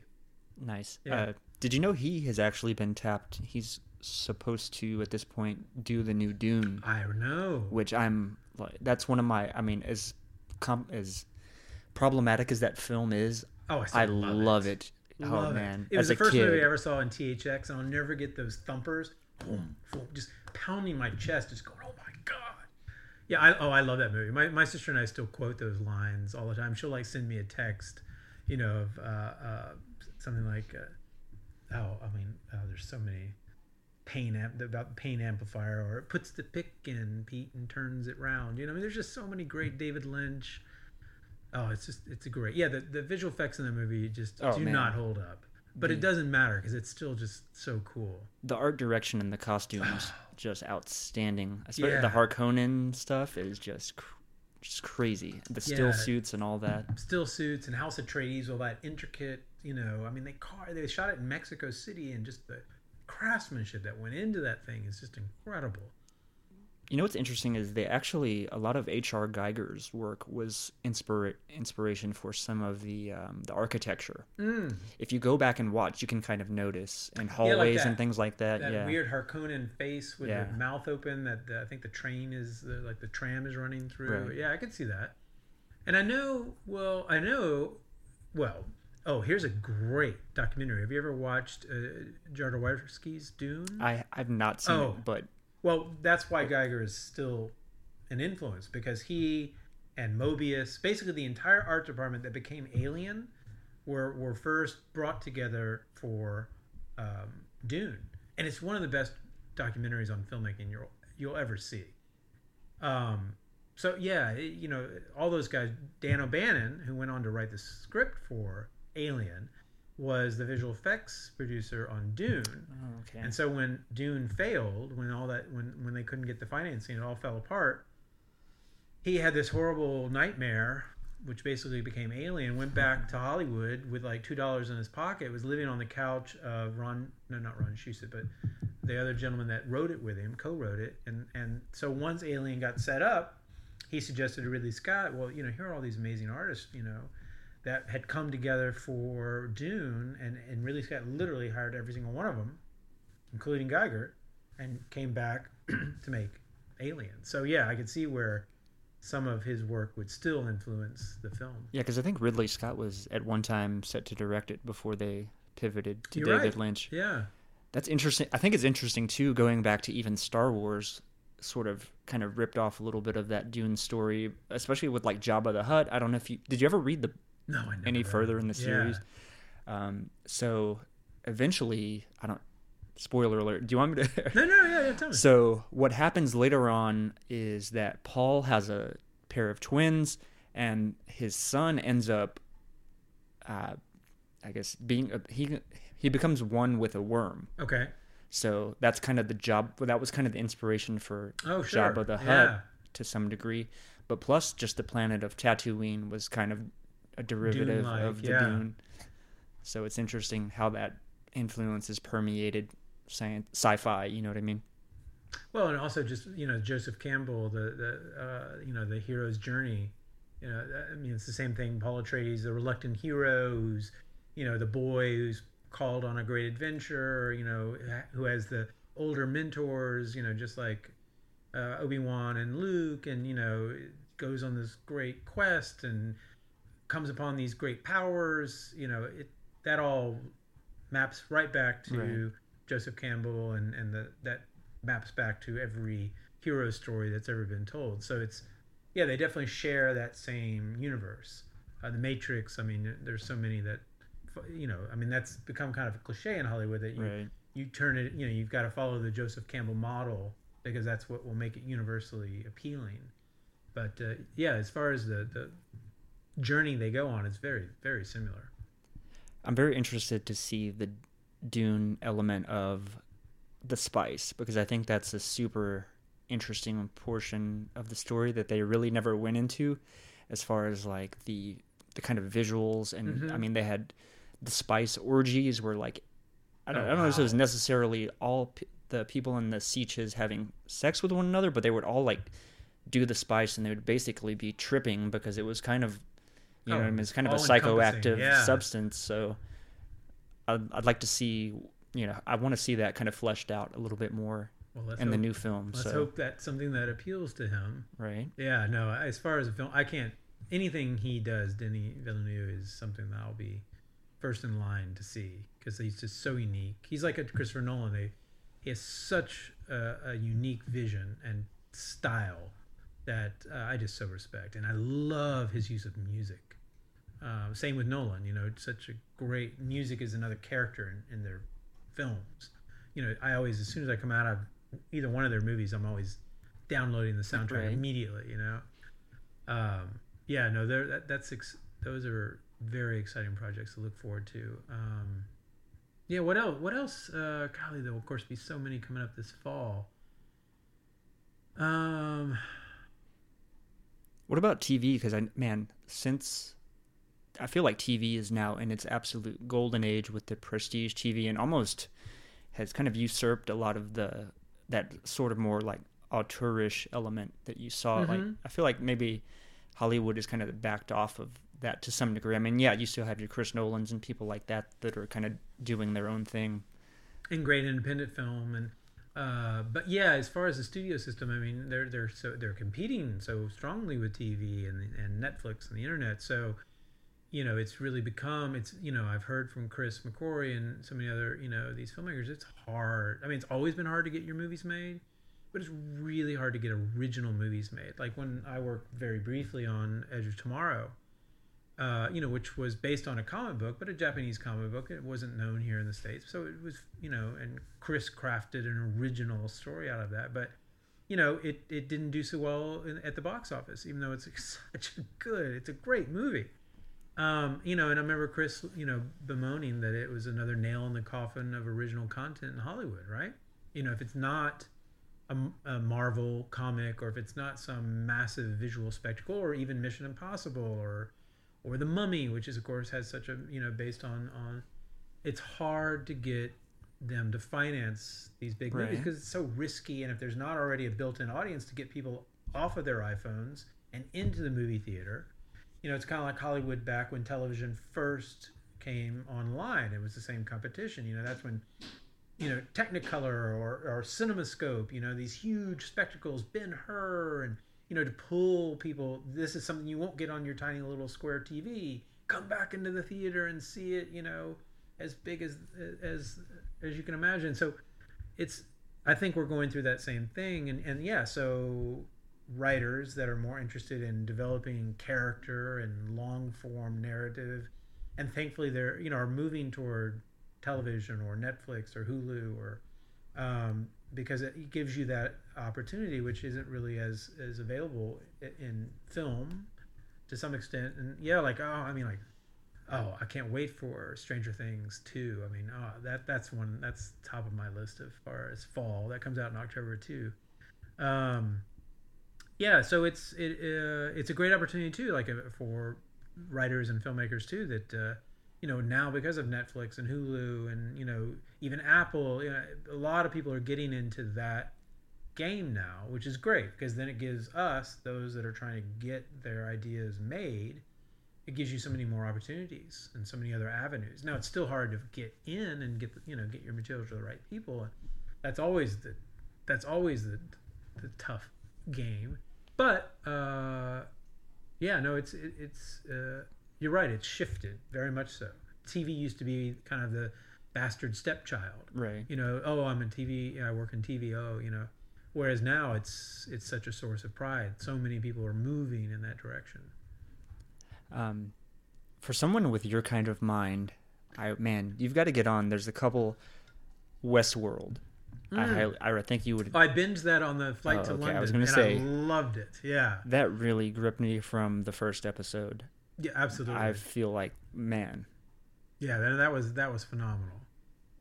Nice. Yeah. Uh, did you know he has actually been tapped? He's supposed to at this point do the new Dune, I don't know. which I'm like that's one of my. I mean, as com- as problematic as that film is, Oh, I, I love, love it. it. Oh Love man, it. It was the first kid, movie I ever saw in THX, and I'll never get those thumpers. Boom, boom, just pounding my chest, just going, "Oh my god!" Yeah, I, oh, I love that movie. My, my sister and I still quote those lines all the time. She'll like send me a text, you know, of uh, uh, something like, uh, "Oh, I mean, oh, there's so many pain amp about the pain amplifier, or it puts the pick in Pete and turns it round." You know, I mean, there's just so many great mm. David Lynch. Oh, it's just it's a great yeah. The, the visual effects in the movie just Oh, do man. not hold up, but it doesn't matter because it's still just so cool. the art direction and the costumes just outstanding. Especially Yeah. the Harkonnen stuff is just cr- just crazy. The still Yeah. suits and all that. Still suits and House of Atreides, all that intricate. You know, I mean, they car they shot it in Mexico City, and just the craftsmanship that went into that thing is just incredible. You know what's interesting is they actually a lot of H.R. Giger's work was inspira- inspiration for some of the um, the architecture. Mm, If you go back and watch, you can kind of notice in like hallways that- and things like that. that yeah, weird Harkonnen face with Yeah. the mouth open. That the, I think the train is the, like the tram is running through. Right. Yeah, I could see that. And I know. Well, I know. Well, oh, here's a great documentary. Have you ever watched uh, Jodorowsky's Dune? I I've not seen Oh. it, but Well, that's why Giger is still an influence because he and Moebius, basically the entire art department that became Alien, were were first brought together for um, Dune, and it's one of the best documentaries on filmmaking you'll you'll ever see. Um, so yeah, it- you know all those guys. Dan O'Bannon, who went on to write the script for Alien, was the visual effects producer on Dune. oh, okay. And so when Dune failed, when all that when when they couldn't get the financing, it all fell apart. He had this horrible nightmare, which basically became Alien. Went back to Hollywood with like two dollars in his pocket. Was living on the couch of Ron, no, not Ron Shusett, but the other gentleman that wrote it with him, co-wrote it. And and so once Alien got set up, he suggested to Ridley Scott, well, you know, here are all these amazing artists, you know, that had come together for Dune, and and Ridley Scott literally hired every single one of them including Giger, and came back to make Alien. So yeah, I could see where some of his work would still influence the film. yeah, because I think Ridley Scott was at one time set to direct it before they pivoted to You're David right. Lynch. Yeah, That's interesting. I think it's interesting too, going back to even Star Wars, sort of kind of ripped off a little bit of that Dune story, especially with like Jabba the Hutt. I don't know if you did you ever read the no, I never any further in the Yeah. series. Um, so eventually, I don't. Spoiler alert. Do you want me to? No, no, yeah, yeah. Tell me. so what happens later on is that Paul has a pair of twins, and his son ends up, uh, I guess, being a, he he becomes one with a worm. okay. So that's kind of the job. That was kind of the inspiration for Oh, sure. Jabba the Hutt Yeah. to some degree, but plus just the planet of Tatooine was kind of a derivative Dune-like, of the yeah. Dune. So it's interesting how that influence has permeated science, sci-fi. You know what I mean? Well, and also just you know Joseph Campbell, the the uh, you know the hero's journey. You know, I mean it's the same thing. Paul Atreides, the reluctant hero, who's you know the boy who's called on a great adventure. You know, who has the older mentors. You know, just like uh, Obi Wan and Luke, and you know goes on this great quest and comes upon these great powers. You know, it that all maps right back to Right. Joseph Campbell, and and the that maps back to every hero story that's ever been told. So it's yeah, they definitely share that same universe. Uh, the Matrix. I mean, there's so many that you know. I mean, that's become kind of a cliche in Hollywood that you Right. you turn it. You know, you've got to follow the Joseph Campbell model because that's what will make it universally appealing. But uh, yeah, as far as the the journey they go on, it's very very similar. I'm very interested to see the Dune element of the spice because I think that's a super interesting portion of the story that they really never went into as far as like the the kind of visuals and Mhm. I mean they had the spice orgies where like I don't, Oh, I don't know if it was necessarily all p- the people in the sietches having sex with one another but they would all like do the spice and they would basically be tripping because it was kind of you know Oh, what I mean it's kind of a psychoactive yeah. substance so I'd, I'd like to see you know I want to see that kind of fleshed out a little bit more Well, in the new film let's so hope that's something that appeals to him. right Yeah, no. As far as a film, I can't. Anything he does, Denis Villeneuve, is something that I'll be first in line to see because he's just so unique. He's like a Christopher Nolan. They, he has such a, a unique vision and style that uh, I just so respect, and I love his use of music. Um, same with Nolan. You know, it's such a great music is another character in, in their films. You know, I always, as soon as I come out of either one of their movies, I'm always downloading the soundtrack Right. immediately. You know, um, yeah, no, they're, that, that's ex- those are very exciting projects to look forward to. Um, yeah, what else? What else? Uh, golly, there will of course be so many coming up this fall. Um, What about TV? Because I man, since I feel like TV is now in its absolute golden age with the prestige TV, and almost has kind of usurped a lot of the that sort of more like auteurish element that you saw. Like Mhm. I feel like maybe Hollywood is kind of backed off of that to some degree. I mean, yeah, you still have your Chris Nolans and people like that that are kind of doing their own thing. and great independent film and uh, but yeah, as far as the studio system, I mean, they're they're so they're competing so strongly with TV and and Netflix and the internet. So, you know, it's really become it's you know I've heard from Chris McQuarrie and so many other you know these filmmakers. It's hard. I mean, it's always been hard to get your movies made, but it's really hard to get original movies made. Like when I worked very briefly on Edge of Tomorrow. Uh, you know, which was based on a comic book, but a Japanese comic book. It wasn't known here in the states, so it was, you know, and Chris crafted an original story out of that. But you know, it it didn't do so well in, at the box office, even though it's such a good, it's a great movie. Um, you know, and I remember Chris, you know, bemoaning that it was another nail in the coffin of original content in Hollywood, right? You know, if it's not a, a Marvel comic, or if it's not some massive visual spectacle, or even Mission Impossible, or or The Mummy, which is of course has such a you know based on on, it's hard to get them to finance these big movies because it's so risky, and if there's not already a built-in audience to get people off of their iPhones and into the movie theater, you know, it's kind of like Hollywood back when television first came online. It was the same competition. You know, that's when, you know, Technicolor or, or CinemaScope, you know, these huge spectacles, Ben Hur, and, you know, to pull people, this is something you won't get on your tiny little square TV. Come back into the theater and see it, you know, as big as, as, as you can imagine. So it's, I think we're going through that same thing. And, and yeah, so writers that are more interested in developing character and long form narrative. And thankfully they're you know are moving toward television or netflix or hulu or um, because it gives you that opportunity which isn't really as as available in film to some extent. And yeah like oh i mean like oh i can't wait for stranger things 2 i mean oh that that's one that's top of my list as far as fall. That comes out in october too. Um yeah so it's it uh, it's a great opportunity too like uh, for writers and filmmakers too that uh, you know now because of netflix and hulu and you know even apple you know, a lot of people are getting into that game now which is great because then it gives us those that are trying to get their ideas made it gives you so many more opportunities and so many other avenues. Now it's still hard to get in and get the, you know get your material to the right people. That's always the that's always the the tough game but uh, yeah, no, it's it, it's uh, you're right. It's shifted very much so. TV used to be kind of the bastard stepchild. Right. You know, oh, I'm in TV. Yeah, I work in TV. Oh, you know, Whereas now it's it's such a source of pride. So many people are moving in that direction. Um, for someone with your kind of mind, I man, you've got to get on. There's a couple Westworld. I, Mm. I I think you would. I binged that on the flight Oh, to okay, I was gonna say- I loved it. Yeah, That really gripped me from the first episode. yeah, absolutely. I feel like man, Yeah, that, that was that was phenomenal.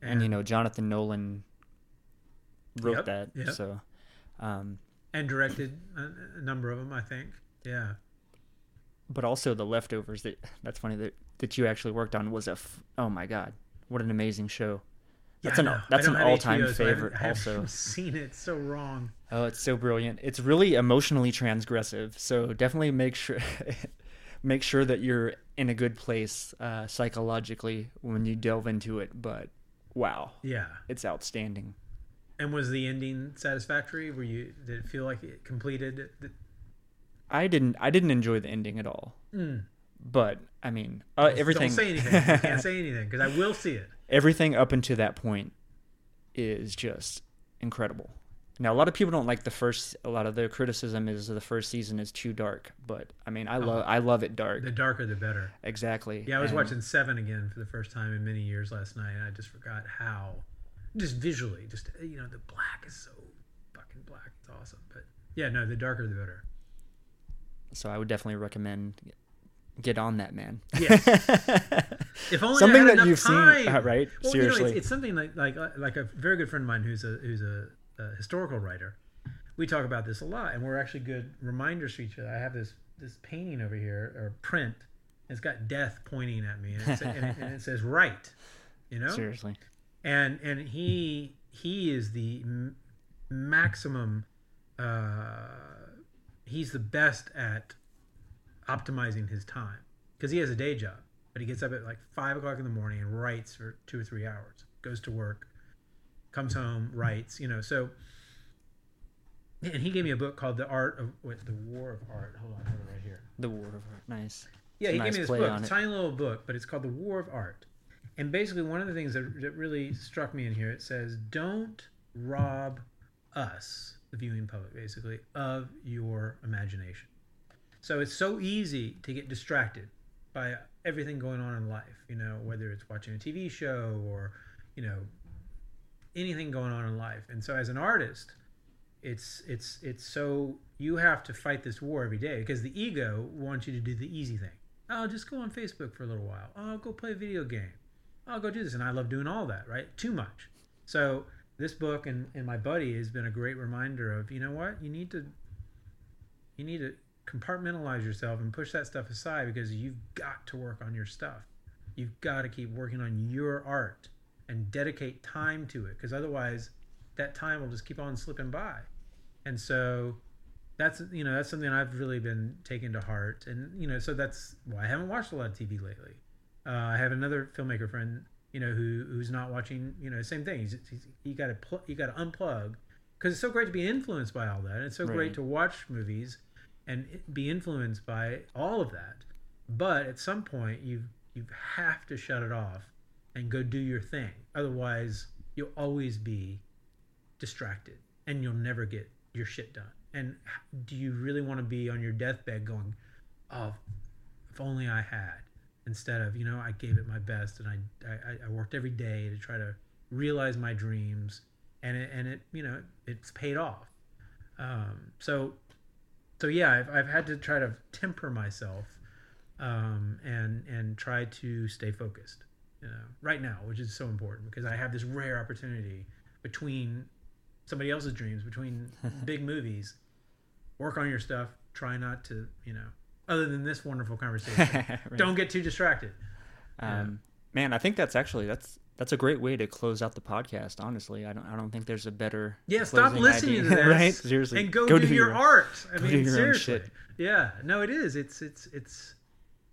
and, you know Jonathan Nolan wrote Yep, that, yep. so um, and directed a, a number of them, I think. Yeah, but also the leftovers. That that's funny that that you actually worked on was a f- oh my god, what an amazing show. That's an- that's an all-time HBO, so I haven't- favorite I also. seen it. So wrong. Oh, it's so brilliant. It's really emotionally transgressive. So definitely make sure make sure that you're in a good place uh, psychologically when you delve into it. But wow, Yeah. it's outstanding. And was the ending satisfactory? Were you did it feel like it completed? The, I didn't I didn't enjoy the ending at all. Mm. But I mean, uh, everything Don't say anything. I can't say anything because I will see it. Everything up until that point is just incredible. Now, a lot of people don't like the first. A lot of the criticism is the first season is too dark, but I mean, I uh-huh. love I love it dark. The darker, the better. Exactly. Yeah, I was And- watching Seven again for the first time in many years last night, and I just forgot how, just visually, just uh, you know, the black is so fucking black. It's awesome. But yeah, no, the darker, the better. So I would definitely recommend get on that man. Yes. If only Something I had that enough you've time. seen, uh, right? Well, you know, Seriously. it's, it's something like like like a very good friend of mine who's a who's a, a historical writer. We talk about this a lot, and we're actually good reminders for each other. I have this this painting over here or print. It's got death pointing at me, and it, and it, and it says "right." You know, Seriously. and and he he is the m- maximum. Uh, he's the best at optimizing his time because he has a day job, but he gets up at like five o'clock in the morning and writes for two or three hours. Goes to work, comes home, writes. You know, so. And he gave me a book called "The Art of wait, the War of Art." Hold on, I have it right here. The War of Art. Nice. Yeah, It's he nice gave me this book, a tiny little book, but it's called The War of Art. And basically, one of the things that, that really struck me in here, it says, "Don't rob us, the viewing public, basically, of your imagination." So it's so easy to get distracted by everything going on in life. You know, whether it's watching a TV show or, you know, anything going on in life. And so, as an artist, it's it's it's so you have to fight this war every day because the ego wants you to do the easy thing. Oh, just go on Facebook for a little while. Oh, go play a video game. I'll go do this, and I love doing all that. Right? Too much. So this book and, and my buddy has been a great reminder of you know what you need to you need to compartmentalize yourself and push that stuff aside because you've got to work on your stuff. You've got to keep working on your art and dedicate time to it because otherwise that time will just keep on slipping by. And so that's you know that's something I've really been taking to heart, and you know so that's why I haven't watched a lot of TV lately. Uh, I have another filmmaker friend, you know, who who's not watching. You know, same thing. He's, he's you got to pl- you got to unplug because it's so great to be influenced by all that. And it's so Right. great to watch movies and be influenced by all of that. But at some point, you you have to shut it off and go do your thing. Otherwise, you'll always be distracted and you'll never get your shit done. And do you really want to be on your deathbed going, "Oh, if only I had," instead of you know I gave it my best and I I, I worked every day to try to realize my dreams and it and it you know it's paid off. Um, so so yeah, I've I've had to try to temper myself um, and and try to stay focused. You know, right now, which is so important because I have this rare opportunity between somebody else's dreams, between big movies. Work on your stuff. Try not to, you know, other than this wonderful conversation. Right. Don't get too distracted. Um, man, I think that's actually that's that's a great way to close out the podcast. Honestly, I don't I don't think there's a better Yeah, stop listening idea. to this, right? Seriously, and go, do, your, art. I go mean, do your seriously. Yeah, no, it is. It's it's it's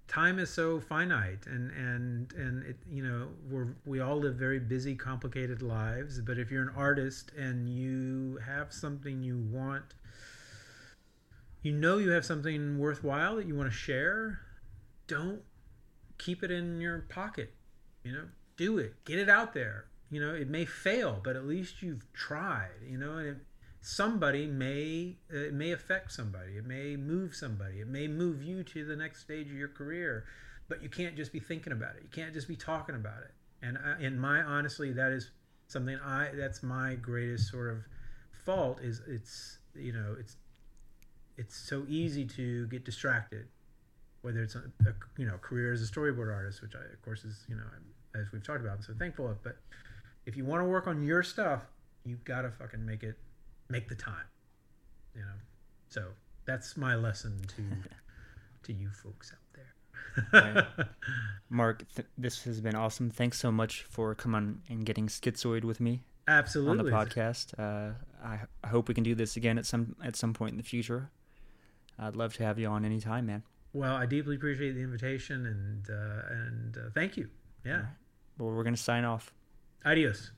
time is so finite, and and and it you know we're we all live very busy, complicated lives. But if you're an artist and you have something you want, you know you have something worthwhile that you want to share, don't keep it in your pocket. You know, do it. Get it out there. You know, it may fail, but at least you've tried. You know, and it, somebody may it may affect somebody it may move somebody it may move you to the next stage of your career but you can't just be thinking about it you can't just be talking about it and I, in my honestly that is something i that's my greatest sort of fault is it's you know it's it's so easy to get distracted whether it's a, a you know career as a storyboard artist which i of course is you know as we've talked about i'm so thankful of but if you want to work on your stuff you gotta fucking make it make the time you know so that's my lesson to to you folks out there Mark, th- this has been awesome. Thanks so much for coming and getting schizoid with me absolutely on the podcast. Uh, I, I hope we can do this again at some at some point in the future. I'd love to have you on anytime, man. well i deeply appreciate the invitation and uh, and uh, thank you yeah Well, we're gonna sign off. adios